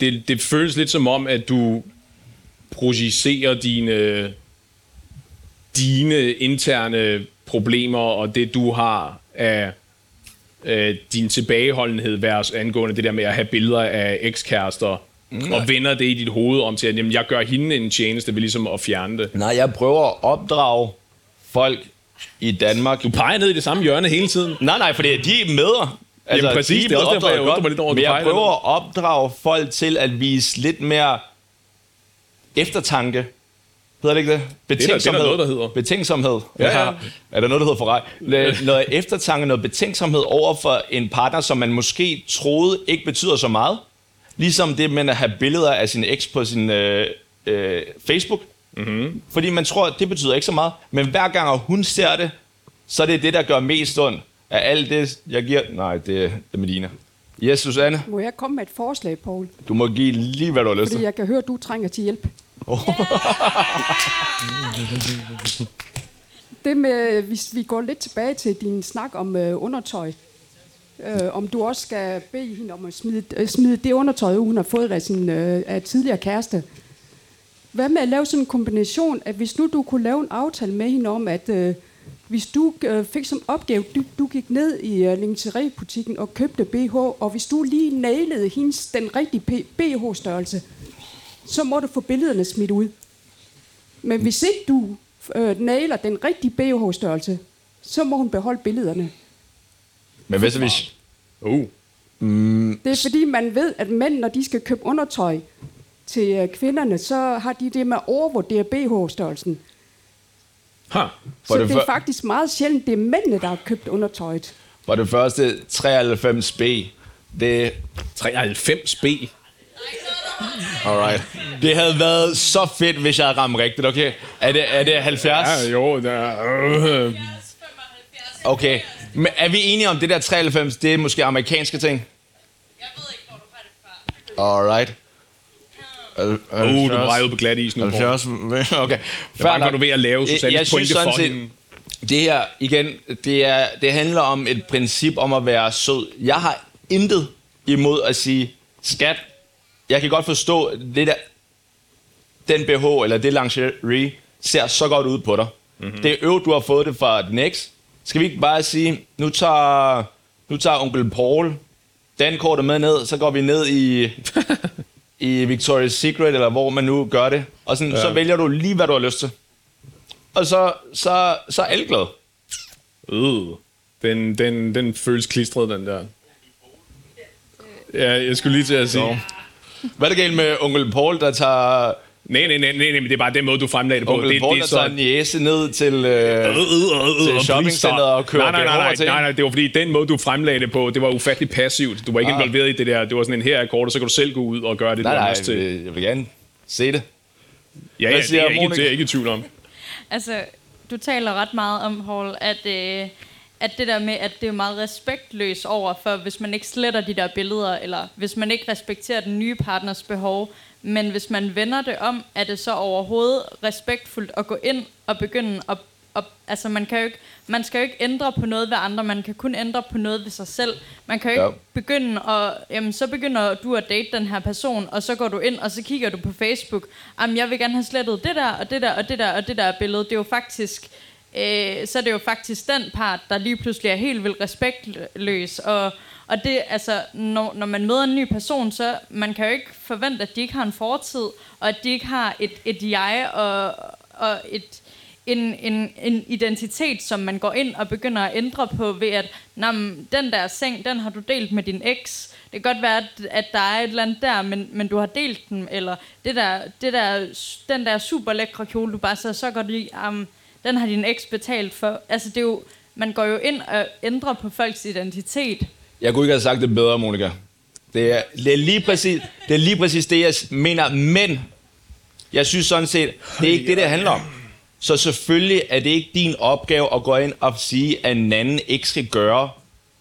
Det, det føles lidt som om, at du projicerer dine, dine interne problemer og det, du har af øh, din tilbageholdenhed vers angående det der med at have billeder af ekskærester, mm. og vender det i dit hoved om til, at jamen, jeg gør hende en tjeneste ved ligesom at fjerne det.
Nej, jeg prøver at opdrage folk i Danmark.
Du peger ned i det samme hjørne hele tiden.
Nej, nej, for det er de er med. Altså,
Jamen, præcis,
de
det er også derfor, jeg undrer mig lidt over,
Men jeg prøver at opdrage folk til at vise lidt mere eftertanke. Hedder det ikke det? Betænksomhed.
noget, der hedder.
Betænksomhed.
Ja, ja.
Er der noget, der hedder for dig? Noget eftertanke, noget betænksomhed over for en partner, som man måske troede ikke betyder så meget. Ligesom det med at have billeder af sin eks på sin øh, øh, Facebook. Mm-hmm. Fordi man tror, at det betyder ikke så meget. Men hver gang hun ser det, så er det det, der gør mest ondt af alt det, jeg giver... Nej, det, er Medina. Yes, Susanne,
Må jeg komme med et forslag, Paul?
du må give lige, hvad du har lyst
Fordi jeg kan høre, at du trænger til hjælp. Det med, hvis vi går lidt tilbage til din snak om øh, undertøj. Øh, om du også skal bede hende om at smide, øh, smide det undertøj, hun har fået af sin øh, af tidligere kæreste. Hvad med at lave sådan en kombination, at hvis nu du kunne lave en aftale med hende om, at øh, hvis du øh, fik som opgave, du, du gik ned i øh, lingerie-butikken og købte BH, og hvis du lige nailede hendes, den rigtige BH-størrelse, så må du få billederne smidt ud. Men hvis ikke du øh, nailer den rigtige BH-størrelse, så må hun beholde billederne.
Men hvad så hvis...
Uh.
Det er fordi, man ved, at mænd, når de skal købe undertøj til øh, kvinderne, så har de det med at overvurdere BH-størrelsen.
Ha.
For
Så
det
det er faktisk meget sjældent, det er mændene, der har købt undertøjet.
For det første, 93B, det...
93B.
Alright. Det havde været så fedt, hvis jeg havde ramt rigtigt, okay? Er det, er det 70?
Ja, jo, der er... Øh.
Okay. Men er vi enige om, det der 93, det er måske amerikanske ting?
Jeg ved ikke, hvor du har det fra.
Alright.
Uh, du er meget ude på glat is nu, Paul.
70, okay.
Jeg er bange, du ved at lave Susannes
jeg
pointe for hende.
det her, igen, det, er, det handler om et princip om at være sød. Jeg har intet imod at sige, skat, jeg kan godt forstå, det der, den BH eller det lingerie ser så godt ud på dig. Mm-hmm. Det er øvrigt, du har fået det fra din eks. Skal vi ikke bare sige, nu tager, nu tager onkel Paul dankortet med ned, så går vi ned i, i Victoria's Secret, eller hvor man nu gør det. Og sådan, ja. så vælger du lige, hvad du har lyst til. Og så, så, så er alle glade.
Øh. Den, den, den føles klistret, den der. Ja, jeg skulle lige til at sige...
Hvad er det galt med onkel Paul, der tager,
Nej, nej, nej, nej, nej, men det er bare den måde, du fremlagde det på.
onkel
det,
Paul,
det
der tager en jæse ned til... Øh, til shoppingcenteret og køber
nej, nej, nej, nej, nej, nej, det var fordi, den måde, du fremlagde det på, det var ufattelig passivt. Du var ikke
Ah.
involveret i det der. Det var sådan en her er kortet, så kan du selv gå ud og gøre det, du
nej,
har
nej,
lyst til.
jeg vil gerne se det.
Ja, ja, det er, ikke, det er jeg ikke i tvivl om.
Altså, du taler ret meget om, Paul, at, øh, at det der med, at det er meget respektløst over for, hvis man ikke sletter de der billeder, eller hvis man ikke respekterer den nye partners behov, men hvis man vender det om, er det så overhovedet respektfuldt at gå ind og begynde at og, altså man, kan jo ikke, man skal jo ikke ændre på noget ved andre, man kan kun ændre på noget ved sig selv. Man kan jo ikke ja. begynde at, jamen så begynder du at date den her person, og så går du ind, og så kigger du på Facebook, jamen jeg vil gerne have slettet det der, og det der, og det der, og det der billede. Det er jo faktisk, øh, så er det jo faktisk den part, der lige pludselig er helt vildt respektløs, og, og det, altså, når, når man møder en ny person, så man kan jo ikke forvente, at de ikke har en fortid, og at de ikke har et, et jeg og, og et, en, en, en identitet, som man går ind og begynder at ændre på ved at, den der seng, den har du delt med din eks. Det kan godt være, at, at der er et eller andet der, men, men du har delt den, eller det der, det der, den der super lækre kjole, du bare så, så godt i, um, den har din eks betalt for. Altså det er jo, man går jo ind og ændrer på folks identitet.
Jeg kunne ikke have sagt det bedre, Monika. Det er, det er, lige, præcis, det er lige præcis det, jeg mener, men jeg synes sådan set, det er ikke det, det handler om. Så selvfølgelig er det ikke din opgave at gå ind og sige, at en anden ikke skal gøre,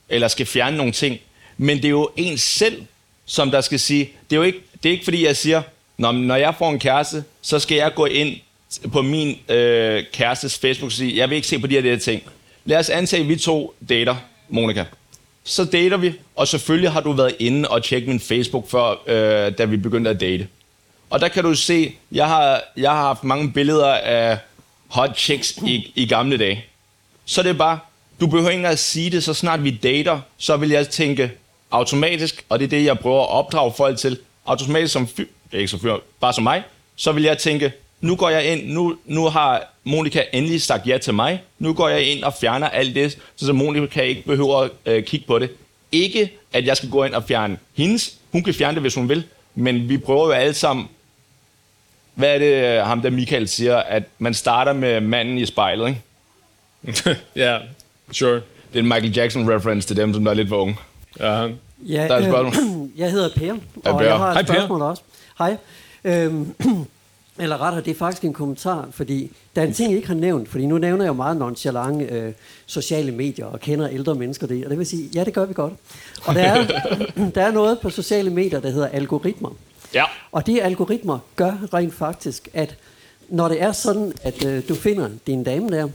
eller skal fjerne nogle ting. Men det er jo en selv, som der skal sige, det er jo ikke, det er ikke fordi, jeg siger, når, når jeg får en kæreste, så skal jeg gå ind på min øh, kærestes Facebook og sige, jeg vil ikke se på de her, de her ting. Lad os antage, at vi to dater, Monika. Så dater vi, og selvfølgelig har du været inde og tjekket min Facebook før, øh, da vi begyndte at date. Og der kan du se, jeg har, jeg har haft mange billeder af hot chicks i, i gamle dage. Så det er bare, du behøver ikke at sige det, så snart vi dater, så vil jeg tænke automatisk, og det er det, jeg prøver at opdrage folk til, automatisk som fyr, ikke som fyr, bare som mig, så vil jeg tænke, nu går jeg ind, nu, nu har Monika endelig sagt ja til mig, nu går jeg ind og fjerner alt det, så, så Monika ikke behøver at øh, kigge på det. Ikke, at jeg skal gå ind og fjerne hendes, hun kan fjerne det, hvis hun vil, men vi prøver jo alle sammen hvad er det, øh, ham der Michael siger, at man starter med manden i spejlet, ikke?
Ja, yeah, sure.
Det er en Michael Jackson reference til dem, som der er lidt for unge.
Ja.
Ja,
Der er et spørgsmål.
øh, jeg hedder Per,
Hej,
og
Per.
jeg har
Hej,
et
Per.
spørgsmål også. Hej. Øhm, eller rettere, det er faktisk en kommentar, fordi der er en ting, jeg ikke har nævnt, fordi nu nævner jeg jo meget nonchalant øh, sociale medier og kender ældre mennesker det, og det vil sige, ja, det gør vi godt. Og der er, der er noget på sociale medier, der hedder algoritmer.
Ja.
Og de algoritmer gør rent faktisk, at når det er sådan, at øh, du finder din dame der,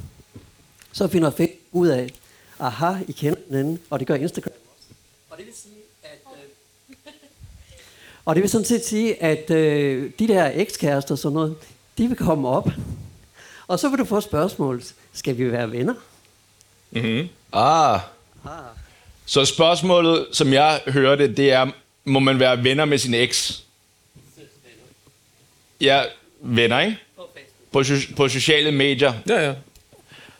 så finder Facebook ud af, aha, I kender hinanden, og det gør Instagram også. Og det vil sige, at... Øh, og det vil sådan set sige, at øh, de der ekskærester og sådan noget, de vil komme op. Og så vil du få spørgsmålet, skal vi være venner?
Ah. Så spørgsmålet, som jeg hørte, det er, må man være venner med sin eks? Ja, venner, ikke? På, so- på sociale medier.
Ja, ja.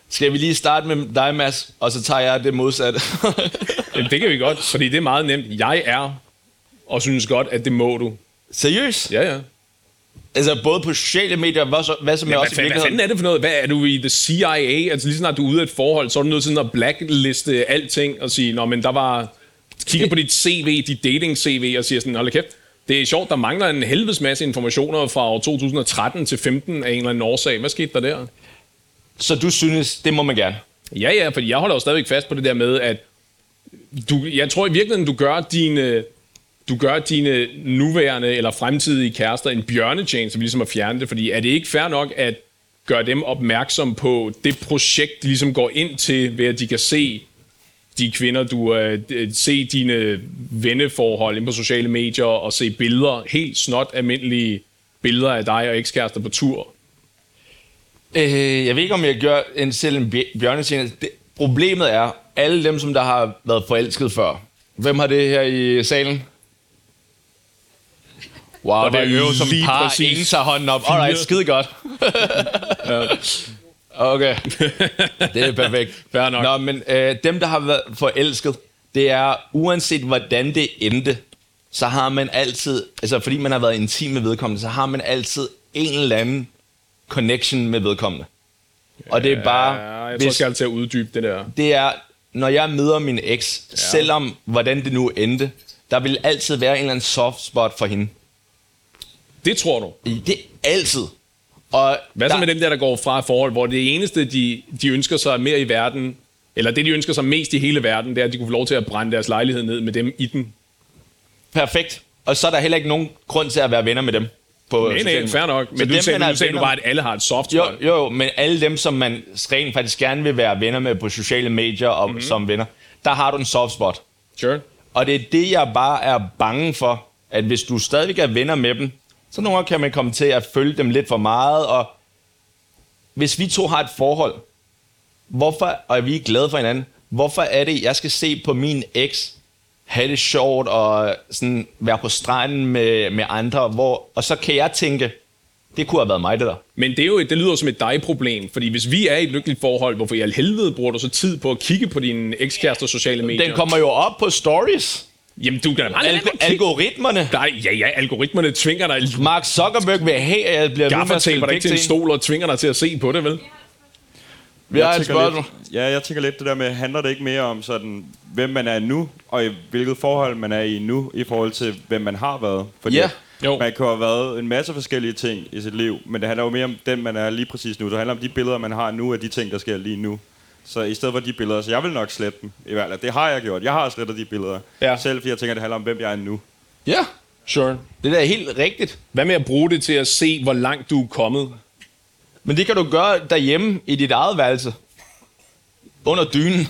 Skal vi lige starte med dig, Mads, og så tager jeg det modsatte.
Jamen, det kan vi godt, fordi det er meget nemt. Jeg er, og synes godt, at det må du.
Seriøst?
Ja, ja.
Altså både på sociale medier, hvad, så, hvad som
Men
jeg
hvad,
også i
hvad fanden er det for noget? Hvad er du i the CIA? Altså lige snart du er ude af et forhold, så er du nødt til at blackliste alting og sige, nå, men der var... Kigger på dit CV, dit dating-CV og siger sådan, hold kæft, det er sjovt, der mangler en helvedes masse informationer fra år 2013 til 15 af en eller anden årsag. Hvad skete der der?
Så du synes, det må man gerne?
Ja, ja, fordi jeg holder jo stadigvæk fast på det der med, at du, jeg tror i virkeligheden, du gør dine, du gør dine nuværende eller fremtidige kærester en bjørnetjeneste ved ligesom at fjerne det, fordi er det ikke fair nok at gøre dem opmærksom på det projekt, de ligesom går ind til, ved at de kan se de kvinder, du øh, øh, se dine venneforhold inde på sociale medier og se billeder, helt snot almindelige billeder af dig og ekskærester på tur.
Øh, jeg ved ikke, om jeg gør en selv en bjørnetjeneste. Det, problemet er, alle dem, som der har været forelsket før. Hvem har det her i salen? Wow,
Og
det
er
jo som
lige
par,
præcis
ingen tager hånden op. Alright, skide godt. Okay, det er perfekt.
Fair nok.
Nå, men øh, dem, der har været forelsket, det er, uanset hvordan det endte, så har man altid, altså fordi man har været intim med vedkommende, så har man altid en eller anden connection med vedkommende. Og det er bare,
jeg tror, jeg skal at uddybe det der.
det er, når jeg møder min eks, ja. selvom hvordan det nu endte, der vil altid være en eller anden soft spot for hende.
Det tror du.
Det er altid. Og
Hvad så
der-
med dem der, der går fra forhold, hvor det eneste, de, de ønsker sig mere i verden, Eller det, de ønsker sig mest i hele verden, det er, at de kunne få lov til at brænde deres lejlighed ned med dem i den.
Perfekt. Og så er der heller ikke nogen grund til at være venner med dem. På
Nej, nej, fair nok.
Så
Men du
dem,
sagde,
er
du, sagde du bare, at alle har et soft
Jo, jo, men alle dem, som man rent faktisk gerne vil være venner med på sociale medier og
Mhm.
mm-hmm. som venner, der har du en soft spot.
Sure.
Og det er det, jeg bare er bange for, at hvis du stadigvæk er venner med dem, så nogle gange kan man komme til at følge dem lidt for meget, og hvis vi to har et forhold, hvorfor, og vi er glade for hinanden, hvorfor er det, jeg skal se på min eks, have det sjovt og sådan være på stranden med, med andre, hvor, og så kan jeg tænke, det kunne have været mig, det der.
Men det, er jo, et- det lyder som et dig-problem, fordi hvis vi er i et lykkeligt forhold, hvorfor i al helvede bruger du så tid på at kigge på dine ekskærester sociale medier?
Den kommer jo op på stories.
Jamen, du kan kigge.
algoritmerne.
Nej, ja, ja, algoritmerne tvinger dig.
Mark Zuckerberg vil have, at jeg bliver ved med at spille
dig ikke til en stol og tvinger dig til at se på det, vel?
Vi har et
tænker
spørgsmål.
lidt, ja, jeg tænker lidt det der med, handler det ikke mere om sådan, hvem man er nu, og i hvilket forhold man er i nu, i forhold til, hvem man har været? Fordi
Ja.
Jo.
man kan have været en masse forskellige ting i sit liv, men det handler jo mere om den, man er lige præcis nu. Det handler om de billeder, man har nu, af de ting, der sker lige nu. Så i stedet for de billeder, så jeg vil nok slette dem. I hvert fald, det har jeg gjort. Jeg har slettet de billeder.
Ja.
Selv fordi jeg tænker, det handler om, hvem jeg er nu.
Ja,
Sure.
det der er helt rigtigt.
Hvad med at bruge det til at se, hvor langt du er kommet?
Men det kan du gøre derhjemme i dit eget værelse. Under dynen.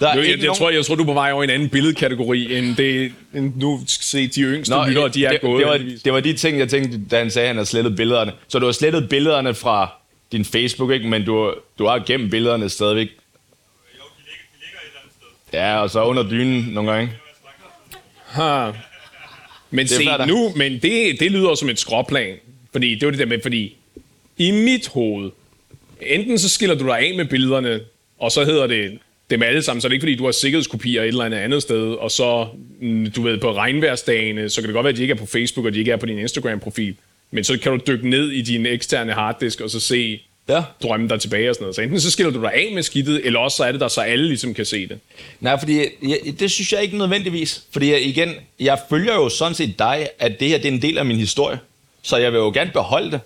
Der er
jeg, jeg,
nogen...
tror, jeg tror, du er på vej over i en anden billedkategori, end det, end nu skal se de yngste Nå, lyttere, de er
det,
gået.
det, var, det var de ting, jeg tænkte, da han sagde, at han havde slettet billederne. Så du har slettet billederne fra din Facebook, ikke? men du, du har gemt billederne stadigvæk. Ja, og så under dynen nogle gange.
Ha. Men
Det
se
da.
nu, men det, det lyder som et skråplan. Fordi det var det der med, fordi i mit hoved, enten så skiller du dig af med billederne, og så hedder det dem alle sammen, så er det ikke fordi, du har sikkerhedskopier et eller andet andet sted, og så, mm, du ved, på regnværsdagene, så kan det godt være, at de ikke er på Facebook, og de ikke er på din Instagram-profil. Men så kan du dykke ned i din eksterne harddisk, og så se
Ja.
drømme dig tilbage og sådan noget. Så enten så skiller du dig af med skidtet, eller også så er det der, så alle ligesom kan se det.
Nej, fordi jeg, det synes jeg ikke nødvendigvis. Fordi jeg, igen, jeg følger jo sådan set dig, at det her det er en del af min historie. Så jeg vil jo gerne beholde det.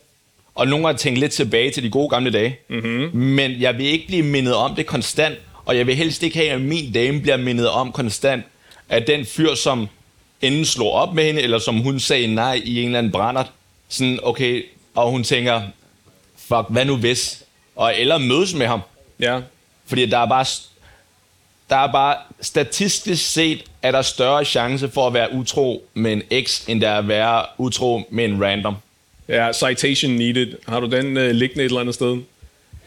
Og nogle gange tænke lidt tilbage til de gode gamle dage. Mm-hmm. Men jeg vil ikke blive mindet om det konstant. Og jeg vil helst ikke have, at min dame bliver mindet om konstant. At den fyr, som enten slår op med hende, eller som hun sagde nej i en eller anden brændert. Sådan, okay, og hun tænker, fuck, hvad nu hvis? Og eller mødes med ham.
Ja.
Fordi der er bare, der er bare statistisk set, er der større chance for at være utro med en eks, end der er at være utro med en random.
Ja, citation needed. Har du den øh, liggende et eller andet sted?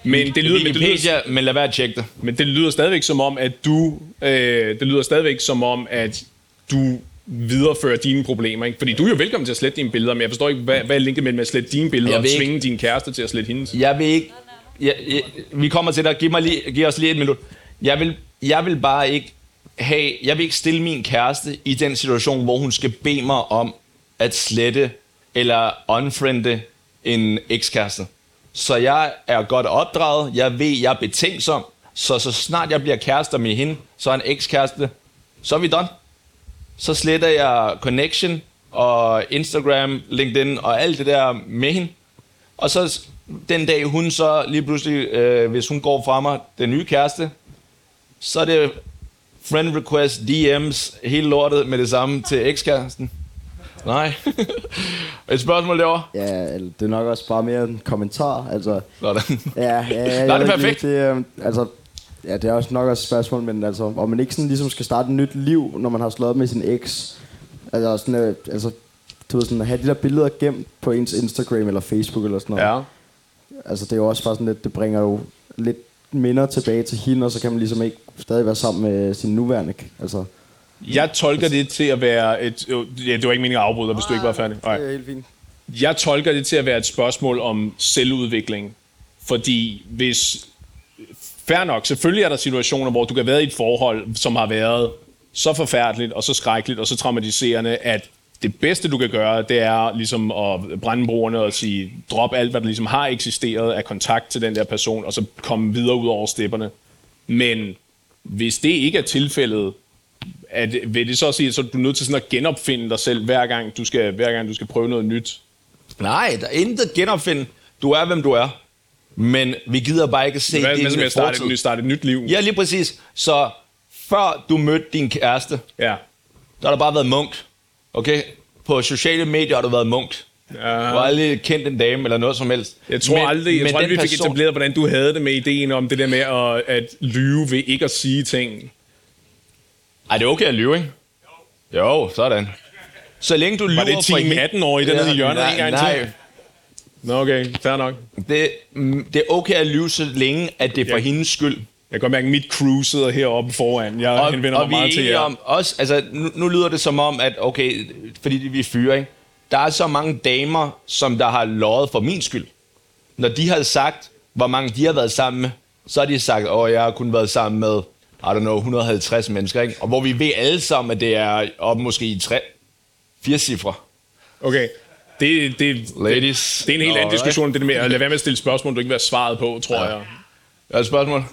Men det, lyder, men, det lyder,
men lad være at tjekke det.
men det lyder stadigvæk som om, at du... Øh, det lyder stadigvæk som om, at du viderefører dine problemer. Ikke? Fordi du er jo velkommen til at slette dine billeder, men jeg forstår ikke, hvad, hvad er linket mellem at slette dine billeder og
ikke-
tvinge din kæreste til at slette hendes?
Jeg vil ikke... Jeg, jeg, vi kommer til dig. Giv, mig lige, giv os lige et minut. Jeg vil, jeg vil bare ikke have... Jeg vil ikke stille min kæreste i den situation, hvor hun skal bede mig om at slette eller unfriende en ekskæreste. Så jeg er godt opdraget. Jeg ved, jeg er betænksom. Så så snart jeg bliver kærester med hende, så er en ekskæreste, så er vi done. Så sletter jeg connection og Instagram, LinkedIn og alt det der med hende. Og så den dag hun så lige pludselig, øh, hvis hun går fra mig, den nye kæreste, så er det friend request, DM's, hele lortet med det samme til ekskæresten. Nej. Et spørgsmål derovre?
Ja, det er nok også bare mere en kommentar. Altså,
Sådan.
ja, ja, ja,
Nå, det er perfekt.
lige, Det, øh, altså, ja, det er også nok også et spørgsmål, men altså, om man ikke sådan ligesom skal starte et nyt liv, når man har slået med sin eks. Altså, sådan, øh, altså, du ved, sådan, at have de der billeder gemt på ens Instagram eller Facebook eller sådan noget.
Ja.
Altså, det er jo også bare sådan lidt, det bringer jo lidt minder tilbage til hende, og så kan man ligesom ikke stadig være sammen med sin nuværende. Altså,
Jeg tolker det til at være et... Ja, det var ikke meningen at afbryde dig, hvis du ikke var færdig. Nej.
det er helt fint.
Jeg tolker det til at være et spørgsmål om selvudvikling. Fordi hvis... Fair nok, selvfølgelig er der situationer, hvor du kan være i et forhold, som har været så forfærdeligt, og så skrækkeligt, og så traumatiserende, at det bedste, du kan gøre, det er ligesom at brænde brugerne og sige, drop alt, hvad der ligesom har eksisteret af kontakt til den der person, og så komme videre ud over stepperne. Men hvis det ikke er tilfældet, at, vil det så sige, at så er du nødt til sådan at genopfinde dig selv, hver gang du skal, hver gang du skal prøve noget nyt?
Nej, der er intet genopfinde. Du er, hvem du er. Men vi gider bare ikke at se
Hvad,
din
hvad jeg startede,
fortid.
et, starte et nyt liv?
Ja, lige præcis. Så før du mødte din kæreste,
Ja.
der har du bare været munk. Okay? På sociale medier har du været munk. Du har aldrig kendt en dame eller noget som helst.
Jeg tror
Men-
aldrig, jeg
men
tror aldrig
den
vi fik
person-
etableret, hvordan du havde det med ideen om det der med at, at lyve ved ikke at sige ting.
Ej, det er okay at lyve, ikke? Jo, sådan. Så længe du lyver
Var det
for
team
hende-
18-årige dernede i hjørnet
nej,
en gang
nej.
til? Nå, okay. Fair nok.
Det, mm, det er okay at lyve, så længe at det er for
Ja.
hendes skyld.
Jeg kan godt mærke, at mit crew sidder heroppe foran. Jeg
Og,
henvender
og
mig meget til jer.
om også, altså nu, nu lyder det som om, at okay, fordi vi er fyre, ikke? Der er så mange damer, som der har løjet for min skyld. Når de har sagt, hvor mange de har været sammen med, så har de sagt, oh, jeg har kun været sammen med, I don't know, 150 mennesker, ikke? Og hvor vi ved alle sammen, at det er op måske i tre, fire cifre.
Okay. Det, det,
Ladies.
det er en helt anden diskussion, det der med at lade være med at stille spørgsmål, du ikke vil have svaret på, tror jeg.
Er der et spørgsmål?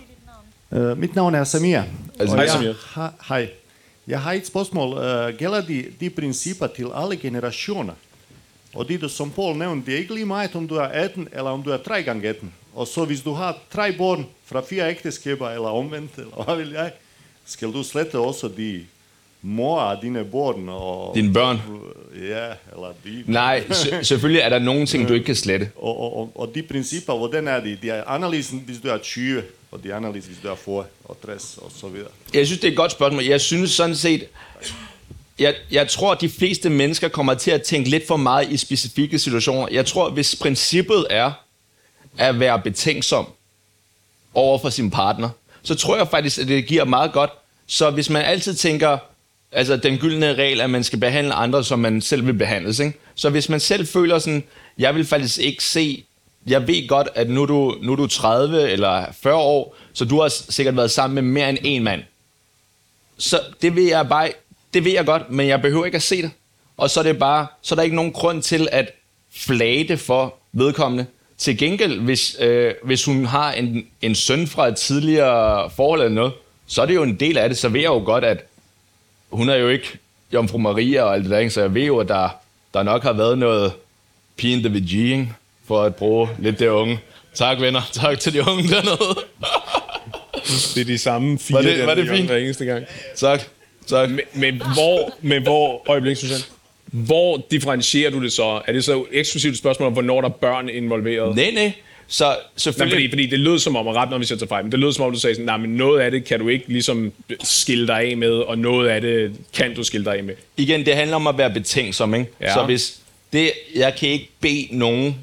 Uh, mit navn er Samir.
Altså,
Hej,
jeg,
Samir.
ha, hej. Jeg har et spørgsmål. Uh, gælder de, de principper til alle generationer? Og det, som Paul nævnte, det er ikke lige meget, om du er 18 eller om du er 3 gange 18. Og så hvis du har tre børn fra fire ægteskaber eller omvendt, eller hvad vil jeg, skal du slette også de mor af dine børn. Og,
Dine børn?
Ja, eller de.
Nej, se- selvfølgelig er der nogle ting, du ikke kan slette.
Og, og, og, og de principper, hvordan er de? De er anderledes, hvis du er 20, og de er anderledes, hvis du er 40 og 60 og så videre.
Jeg synes, det er et godt spørgsmål. Jeg synes sådan set, jeg, jeg tror, at de fleste mennesker kommer til at tænke lidt for meget i specifikke situationer. Jeg tror, hvis princippet er at være betænksom over for sin partner, så tror jeg faktisk, at det giver meget godt. Så hvis man altid tænker, altså den gyldne regel, at man skal behandle andre, som man selv vil behandles, ikke? så hvis man selv føler sådan, jeg vil faktisk ikke se, jeg ved godt, at nu er du, nu er du 30 eller 40 år, så du har sikkert været sammen med mere end en mand så det vil jeg bare, det ved jeg godt, men jeg behøver ikke at se det. Og så er det bare, så er der ikke nogen grund til at flage det for vedkommende. Til gengæld, hvis, øh, hvis hun har en, en søn fra et tidligere forhold eller noget, så er det jo en del af det. Så ved jeg jo godt, at hun er jo ikke Jomfru Maria og alt det der, ikke? så jeg ved jo, at der, der nok har været noget pin the VG, for at bruge lidt det unge. Tak venner, tak til de unge dernede.
Det er de samme fire,
Var det-
der
var det fint?
hver eneste gang.
tak, tak.
Men, men hvor, men hvor, øjeblik, Susanne, hvor differentierer du det så? Er det så eksklusivt et spørgsmål om, hvornår der er børn involveret?
Nej, nej. Så
Nej,
selvfølgelig...
fordi, fordi det lød som om, og ret når vi ser til fejl, men det lød som om, du sagde sådan, nej, men noget af det kan du ikke ligesom skille dig af med, og noget af det kan du skille dig af med.
igen, det handler om at være betænksom, ikke?
Ja.
Så hvis det, jeg kan ikke bede nogen,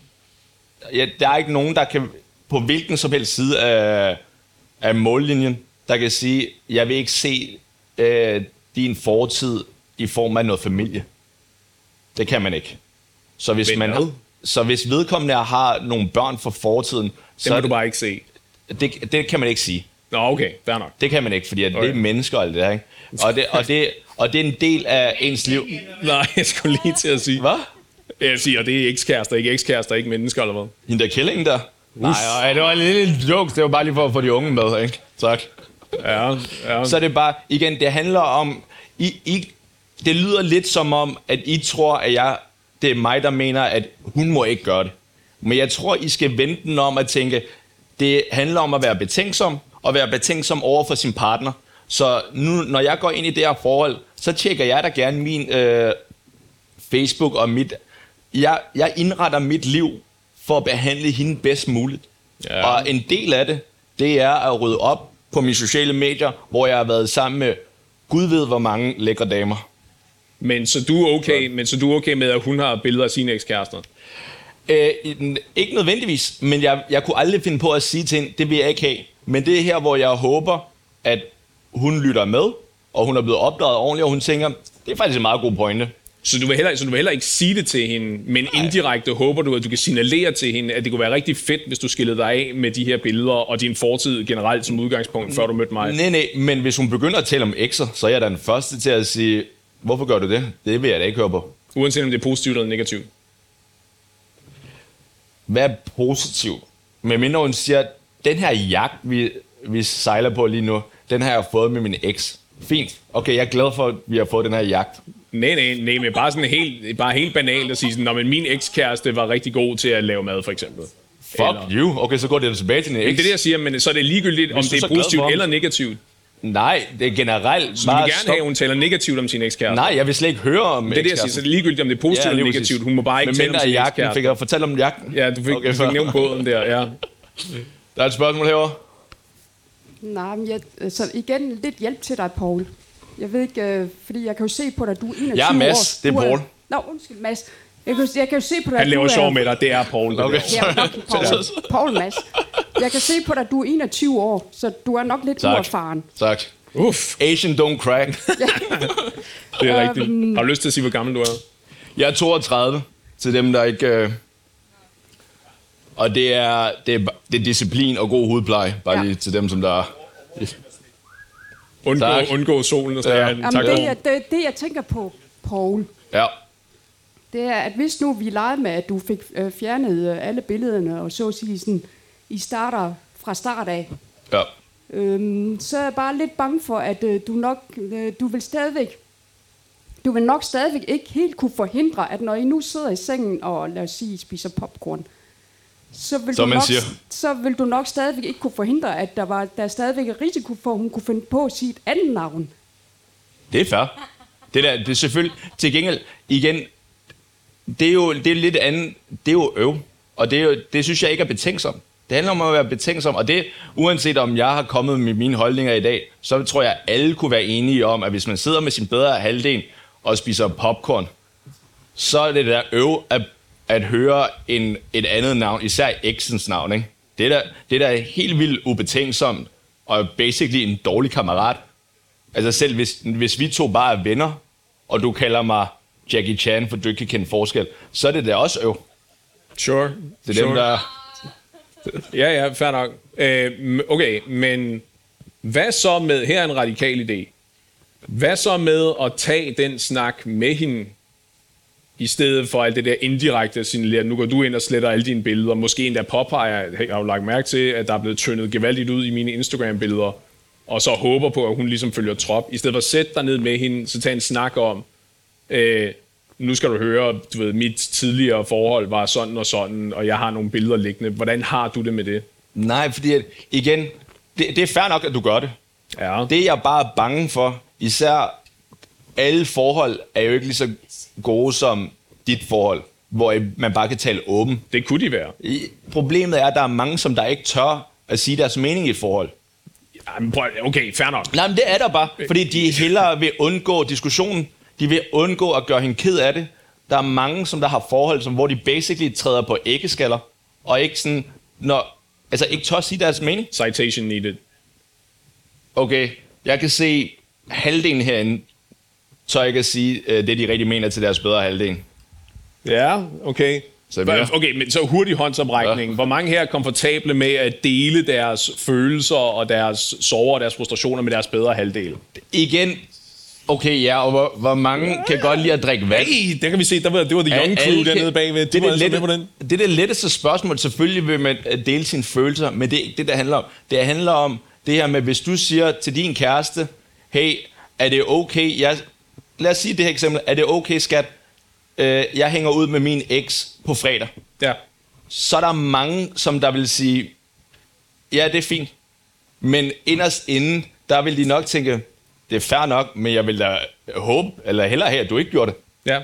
ja, der er ikke nogen, der kan, på hvilken som helst side af, af mållinjen, der kan sige, jeg vil ikke se øh, din fortid i form af noget familie. Det kan man ikke. Så hvis,
Men
man? Så hvis vedkommende har nogle børn fra fortiden,
Det
så
må
er
du bare ikke se.
det, det kan man ikke sige.
Nå, okay, fair nok.
Det kan man ikke, fordi
Okay.
det er mennesker og alt det der, ikke? Og det, og, det, og det er en del af ens liv.
Nej, jeg skulle lige til at sige.
Hvad?
Jeg siger, og det er ekskærester, ikke ekskærester, ikke mennesker eller hvad?
Hende der killingen der? Nej, ej, det var en lille joke. Det var bare lige for at få de unge med, ikke? Tak.
Ja, ja.
Så er det bare, igen, det handler om, I, I, det lyder lidt som om, at I tror, at jeg, det er mig, der mener, at hun må ikke gøre det. Men jeg tror, I skal vente den om at tænke, det handler om at være betænksom, og være betænksom over for sin partner. Så nu, når jeg går ind i det her forhold, så tjekker jeg da gerne min øh, Facebook og mit... Jeg, jeg indretter mit liv for at behandle hende bedst muligt.
Ja.
Og en del af det, det er at rydde op på mine sociale medier, hvor jeg har været sammen med Gud ved hvor mange lækre damer.
Men så du er okay, men så du er okay med, at hun har billeder af sine ekskærester?
Øh, ikke nødvendigvis, men jeg, jeg kunne aldrig finde på at sige til hende, det vil jeg ikke have. Men det er her, hvor jeg håber, at hun lytter med, og hun er blevet opdraget ordentligt, og hun tænker, det er faktisk en meget god pointe.
Så du vil heller, så du vil heller ikke sige det til hende, men indirekte håber du, at du kan signalere til hende, at det kunne være rigtig fedt, hvis du skillede dig af med de her billeder og din fortid generelt som udgangspunkt, før du mødte mig.
Nej, nej, men hvis hun begynder at tale om ekser, så er jeg da den første til at sige, hvorfor gør du det? Det vil jeg da ikke høre på.
Uanset om det er positivt eller negativt.
Hvad er positivt? Men mindre hun siger, den her jagt, vi, vi sejler på lige nu, den har jeg fået med min eks. Fint. Okay, jeg er glad for, at vi har fået den her jagt.
Nej, nej, nej, men bare sådan helt, bare helt banalt at sige sådan, "Nå, men min ekskæreste var rigtig god til at lave mad, for eksempel.
Fuck
Eller-
you. Okay, så går det tilbage til din
Det er det, jeg siger, men så er det ligegyldigt, om
Hvis
det er positivt eller negativt.
Nej, det er generelt.
Så du vil gerne have, at hun taler negativt om sin ekskæreste.
Nej, jeg vil slet ikke høre om
Det er det, jeg siger. Så det er ligegyldigt, om det er positivt eller
lige
negativt. Hun må bare ikke
Men
tale om
mindre
sin
jagten.
ekskæreste.
Fik jeg fortalt om jagten?
Ja, du fik,
Okay,
okay, du fik nævnt båden der, ja.
Der er et spørgsmål herovre.
Nej, men jeg, så igen lidt hjælp til dig, Paul. Jeg ved ikke, øh, fordi jeg kan jo se på dig, du er 21
Jeg er Mads,
år.
det er Paul.
Nå, undskyld, Mads. Jeg kan, jeg kan jo se på dig,
Han laver sjov
er...
med dig, det er Paul.
Okay.
Okay.
Ja, nok Paul. Paul Mads. Jeg kan se på dig, at du er 21 år, så du er nok lidt
Tak.
uerfaren.
Tak.
Uff,
Asian don't crack.
det er rigtigt. Har du lyst til at sige, hvor gammel du er?
Jeg er 32, til dem, der ikke... Øh... Og det er, det, er, det er disciplin og god hudpleje, bare
Ja.
lige til dem, som der...
Undgå,
Tak.
undgå solen og
Ja.
ja.
Jamen, det, jeg, det, det, jeg tænker på, Paul,
Ja,
det er, at hvis nu vi legede med, at du fik øh, fjernet øh, alle billederne, og så at sige sådan, I starter fra start af,
ja.
øhm, så er jeg bare lidt bange for, at øh, du nok, øh, du vil stadigvæk, du vil nok stadigvæk ikke helt kunne forhindre, at når I nu sidder i sengen og lad os sige, I spiser popcorn, så vil,
Som
du nok,
siger.
så vil du nok stadigvæk ikke kunne forhindre, at der var der er stadigvæk er risiko for, at hun kunne finde på at sige et andet navn.
Det er fair. Det, der, det er selvfølgelig... Til gengæld, igen, det er jo det er lidt andet. Det er jo øv. Og det, er jo, det synes jeg ikke er betænksom. Det handler om at være betænksom, og det, uanset om jeg har kommet med mine holdninger i dag, så tror jeg, at alle kunne være enige om, at hvis man sidder med sin bedre halvdel og spiser popcorn, så er det der øv at, at høre en, et andet navn, især eksens navn. Ikke? Det, er der, det er da helt vildt ubetænksomt, og basically en dårlig kammerat. Altså selv hvis, hvis vi to bare er venner, og du kalder mig Jackie Chan, for du ikke kan kende forskel, så er det da også øv.
Sure.
Det er
sure.
dem, der...
Ja, ja, fair nok. Øh, okay, men hvad så med, her er en radikal idé. Hvad så med at tage den snak med hende, i stedet for alt det der indirekte at signalere, nu går du ind og sletter alle dine billeder, måske endda påpeger, hey, jeg har jo lagt mærke til, at der er blevet tyndet gevaldigt ud i mine Instagram-billeder, og så håber på, at hun ligesom følger trop. I stedet for at sætte dig ned med hende, så tag en snak om, øh, nu skal du høre, du ved, mit tidligere forhold var sådan og sådan, og jeg har nogle billeder liggende. Hvordan har du det med det?
Nej, fordi at, igen, det, det er fair nok, at du gør det.
Ja.
Det jeg bare er bange for, især alle forhold er jo ikke lige så gode som dit forhold, hvor man bare kan tale åben.
Det kunne de være.
Problemet er, at der er mange, som der ikke tør at sige deres mening i et forhold.
Jamen, prøv, okay, fair nok.
Nej, men det er der bare, fordi de hellere vil undgå diskussionen. De vil undgå at gøre hende ked af det. Der er mange, som der har forhold, som, hvor de basically træder på æggeskaller, og ikke sådan, når, altså ikke tør sige deres mening.
Citation needed.
Okay, jeg kan se halvdelen herinde, tør ikke at sige øh, det, de rigtig mener til deres bedre halvdel.
Ja, okay.
Så mere.
Okay, men så hurtig håndsoprækning. Ja. Hvor mange her er komfortable med at dele deres følelser og deres sorger og deres frustrationer med deres bedre halvdel?
Igen, okay, ja, og hvor, hvor mange kan godt lide at drikke vand?
Hey, der kan vi se, der var, det var The Young Crew
kan-
dernede bagved.
Det er
Du
det,
altså
lette,
på den.
det er det letteste spørgsmål. Selvfølgelig vil man øh, dele sine følelser, men det er ikke det, det handler om. Det handler om det her med, hvis du siger til din kæreste, hey, er det okay, jeg, lad os sige det her eksempel, er det okay, skat, øh, jeg hænger ud med min eks på fredag.
Ja.
Så er der mange, som der vil sige, ja, det er fint. Men inderst inden, der vil de nok tænke, det er fair nok, men jeg vil da håbe, eller hellere have, at du ikke gjorde det.
Ja.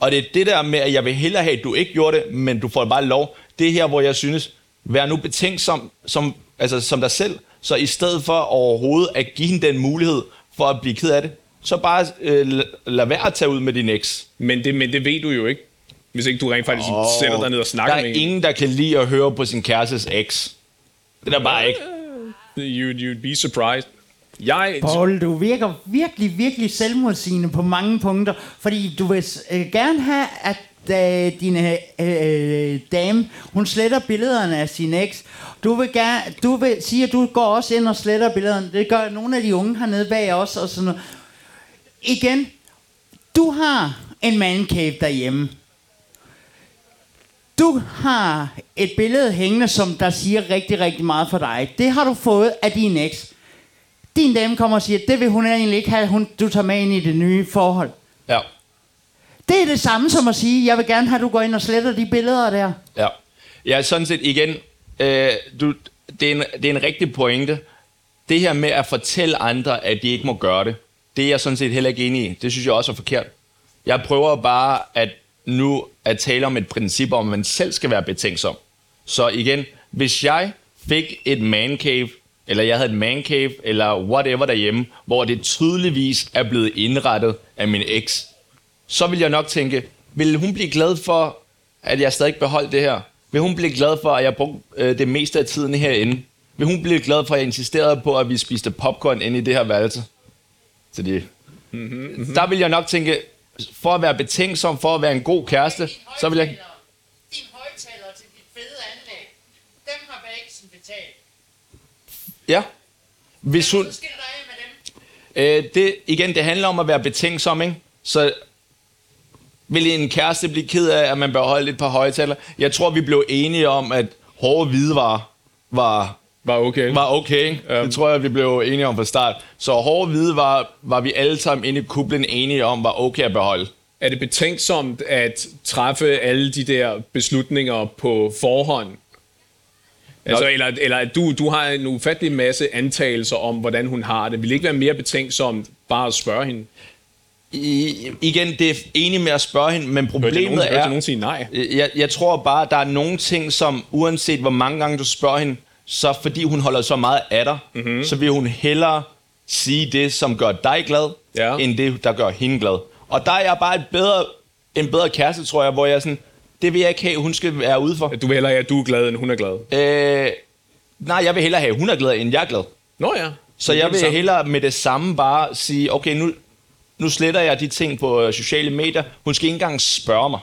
Og det er det der med, at jeg vil hellere have, at du ikke gjorde det, men du får bare lov. Det er her, hvor jeg synes, vær nu betænksom som, altså, som dig selv, så i stedet for overhovedet at give hende den mulighed for at blive ked af det, så bare øh, la- lad være at tage ud med din eks.
Men det, men det ved du jo ikke, hvis ikke du rent faktisk oh, sætter dig ned og
Der
snakker
er
med
ingen, der kan lide at høre på sin kærestes eks. Det er der bare ikke.
You'd, you'd be surprised. Jeg,
Paul, du virker virkelig, virkelig selvmodsigende på mange punkter, fordi du vil øh, gerne have, at da din øh, øh, dame, hun sletter billederne af sin eks. Du vil, gerne, du vil sige, at du går også ind og sletter billederne. Det gør nogle af de unge hernede bag os og sådan noget. Igen, du har en man cave derhjemme. Du har et billede hængende, som der siger rigtig, rigtig meget for dig. Det har du fået af din eks. Din dame kommer og siger, det vil hun egentlig ikke have, hun, du tager med ind i det nye forhold.
Ja.
Det er det samme som at sige, jeg vil gerne have, at du går ind og sletter de billeder der.
Ja. Ja, sådan set igen, øh, du, det, er en, det er en rigtig pointe. Det her med at fortælle andre, at de ikke må gøre det, det er jeg sådan set heller ikke enig i. Det synes jeg også er forkert. Jeg prøver bare at nu at tale om et princip om, at man selv skal være betænksom. Så igen, hvis jeg fik et man cave, eller jeg havde et man cave, eller whatever derhjemme, hvor det tydeligvis er blevet indrettet af min eks, så vil jeg nok tænke, vil hun blive glad for, at jeg stadig beholdt det her? Vil hun blive glad for, at jeg brugte øh, det meste af tiden herinde? Vil hun blive glad for, at jeg insisterede på, at vi spiste popcorn inde i det her værelse? Så det, mm-hmm. Der vil jeg nok tænke, for at være betænksom, for at være en god kæreste, så vil jeg...
Din højtaler til dit fede anlæg, dem har Væksen betalt.
Ja. Hvis hun...
Så skal der af med dem.
Øh, det, igen, det handler om at være betænksom, ikke? Så vil en kæreste blive ked af, at man bør holde et par højtaler? Jeg tror, vi blev enige om, at hårde hvidevarer var,
Var okay.
var okay.
Ja.
Det tror jeg, vi blev enige om fra start. Så hårde hvidevarer var vi alle sammen inde i kublen enige om, var okay at beholde.
Er det betænksomt at træffe alle de der beslutninger på forhånd? Altså, eller, eller at du, du har en ufattelig masse antagelser om, hvordan hun har det. Vil det ikke være mere betænksomt bare at spørge hende?
I, igen, det er enig med at spørge hende, men
Hørte
problemet
nogen, hørte jeg
er...
nogen sige nej?
Jeg, jeg tror bare, der er nogle ting, som uanset hvor mange gange du spørger hende, så fordi hun holder så meget af dig,
Mhm.
mm-hmm. så vil hun hellere sige det, som gør dig glad,
Ja.
end det, der gør hende glad. Og der er jeg bare et bedre, en bedre kæreste, tror jeg, hvor jeg er sådan, det vil jeg ikke have, hun skal være ude for.
Du vil hellere have, at du er glad, end hun er glad.
Øh, nej, jeg vil hellere have, at hun er glad, end jeg er glad.
Nå ja.
Så jeg vil hellere med det samme bare sige, okay, nu, nu sletter jeg de ting på øh, sociale medier. Hun skal ikke engang spørge mig.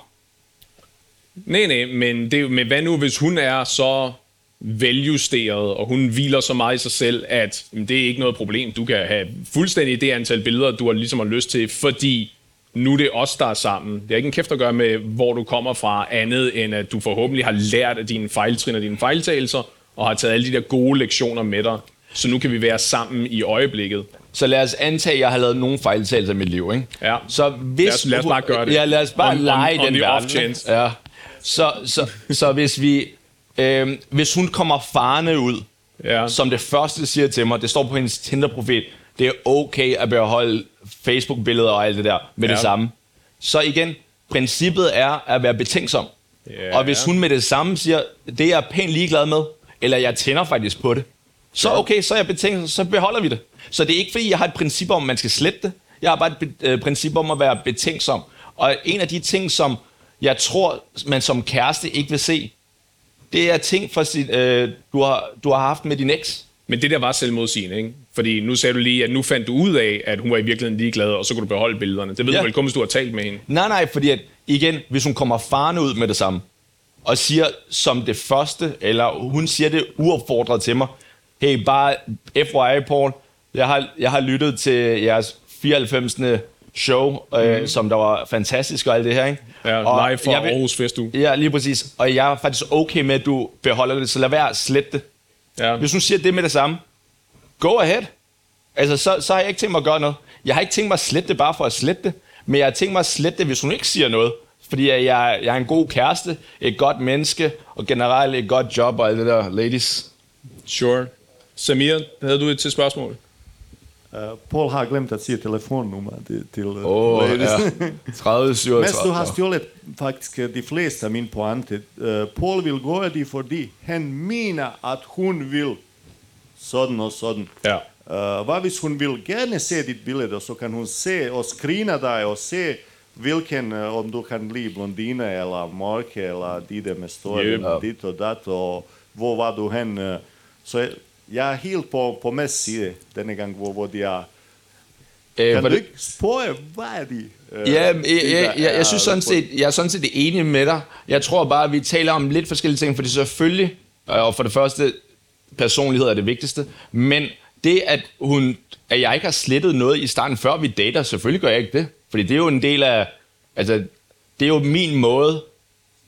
Nej, nej, men, det, men hvad nu, hvis hun er så veljusteret, og hun hviler så meget i sig selv, at jamen, det er ikke noget problem. Du kan have fuldstændig det antal billeder, du har ligesom har lyst til, fordi nu er det os, der er sammen. Det har ikke en kæft at gøre med, hvor du kommer fra, andet end at du forhåbentlig har lært af dine fejltrin og dine fejltagelser, og har taget alle de der gode lektioner med dig. Så nu kan vi være sammen i øjeblikket.
Så lad os antage, at jeg har lavet nogle fejltagelser i mit liv, ikke?
Ja.
Så hvis
Lad os- lad os bare gøre det.
Ja, lad os bare
On- on-
lege
on
den
off
verden.
chance.
Ja. Så, så, så hvis vi... Øh, hvis hun kommer farne ud,
Ja.
som det første siger til mig, det står på hendes Tinder-profil, det er okay at beholde Facebook-billeder og alt det der med ja. Det samme. Så igen, princippet er at være betænksom.
Ja.
Og hvis hun med det samme siger, det er jeg pænt ligeglad med, eller jeg tænder faktisk på det, så okay, så er jeg betænksom, så beholder vi det. Så det er ikke fordi, jeg har et princip om, at man skal slette det. Jeg har bare et øh, princip om at være betænksom. Og en af de ting, som jeg tror, man som kæreste ikke vil se, det er ting, fra sit, øh, du, har, du har haft med din eks.
Men det der var selvmodsigende, ikke? Fordi nu sagde du lige, at nu fandt du ud af, at hun var i virkeligheden ligeglad, og så kunne du beholde billederne. Det ved
Ja.
du vel kun, hvis du har talt med hende.
Nej, nej, fordi at, igen, hvis hun kommer farne ud med det samme, og siger som det første, eller hun siger det uopfordret til mig, hey, bare FYI, Paul, jeg har, jeg har lyttet til jeres 94. show, øh, som der var fantastisk og alt det her, ikke?
Ja,
og
live fra
jeg
Aarhus Festuge.
Ja, lige præcis. Og jeg er faktisk okay med, at du beholder det, så lad være at slette det.
Ja.
Hvis hun siger det med det samme, go ahead. Altså, så, så har jeg ikke tænkt mig at gøre noget. Jeg har ikke tænkt mig at slette det bare for at slette det, men jeg har tænkt mig at slette det, hvis hun ikke siger noget. Fordi jeg, jeg er en god kæreste, et godt menneske, og generelt et godt job og alt det der, ladies.
Sure. Samir, havde du et til spørgsmål?
Uh, Paul har glemt at sige telefonnummer til, til uh,
Åh,
ladies.
ja. 30, 37.
Mens du har stjålet faktisk de fleste min pointe. Uh, Paul vil gøre det, fordi han mener, at hun vil sådan og sådan.
Ja.
Uh, hvad hvis hun vil gerne se dit billede, så kan hun se og screena dig og se hvilken, uh, om du kan blive blondine eller mørke eller de der med stål,
Yep.
dit og dat, og hvor var du hen. Uh, så jeg er helt på, på Mads side denne gang, hvor, hvor de er.
Øh,
Kan
for
du
det-
ikke spørge, hvad er de? øh,
Ja, jeg,
de,
jeg, jeg, jeg,
er
jeg synes sådan set, jeg er sådan set enig med dig. Jeg tror bare, at vi taler om lidt forskellige ting, fordi selvfølgelig, øh, og for det første, personlighed er det vigtigste, men det, at, hun, at jeg ikke har slettet noget i starten, før vi dater, selvfølgelig gør jeg ikke det. Fordi det er jo en del af, altså, det er jo min måde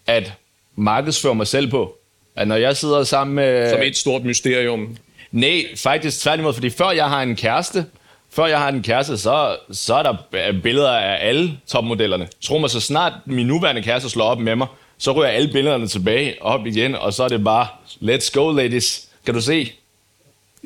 at markedsføre mig selv på. At når jeg sidder sammen med...
Som et stort mysterium.
Nej, faktisk tværtimod, fordi før jeg har en kæreste, før jeg har en kæreste, så, så er der øh, billeder af alle topmodellerne. Tro mig, så snart min nuværende kæreste slår op med mig, så ryger alle billederne tilbage op igen, og så er det bare, let's go ladies. Kan du se?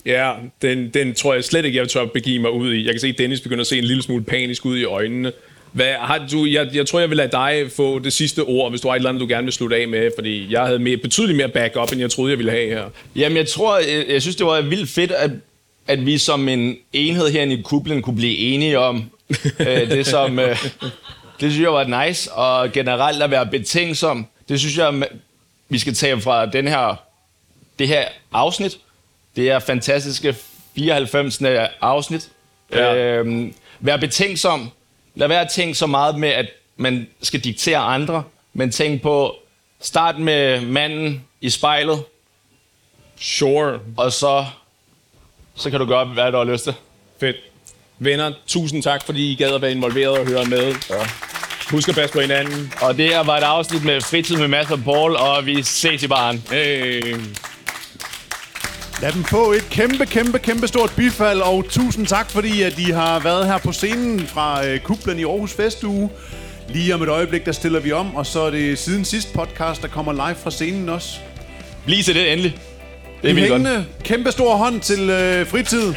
Ja, den, den tror jeg slet ikke, jeg tør begive mig ud i. Jeg kan se, at Dennis begynder at se en lille smule panisk ud i øjnene. Hvad, har du, jeg, jeg tror, jeg vil lade dig få det sidste ord, hvis du har et eller andet, du gerne vil slutte af med, fordi jeg havde mere, betydeligt mere backup, end jeg troede, jeg ville have her.
Jamen, jeg tror, jeg, jeg synes, det var vildt fedt, at, at vi som en enhed herinde i kublen kunne blive enige om øh, det, som... Øh, det synes jeg var nice, og generelt at være betænksom, det synes jeg, vi skal tage fra den her, det her afsnit. Det er fantastiske 94. afsnit.
Ja.
Øhm, vær betænksom. Lad være at tænke så meget med, at man skal diktere andre, men tænk på, start med manden i spejlet,
Sure.
og så, så kan du gøre, hvad du har lyst til.
Fedt. Venner, tusind tak, fordi I gad at være involveret og høre med. Ja. Husk at passe på hinanden.
Og det her var et afsnit med fritid med Mads og Paul, og vi ses i baren.
Hey.
Lad dem få et kæmpe, kæmpe, kæmpe stort bifald, og tusind tak, fordi at I har været her på scenen fra øh, Kublen i Aarhus Festuge. Lige om et øjeblik, der stiller vi om, og så er det siden sidst podcast, der kommer live fra scenen også.
Bliv til det endelig. Det er vildt godt.
kæmpe stor hånd til øh, fritid.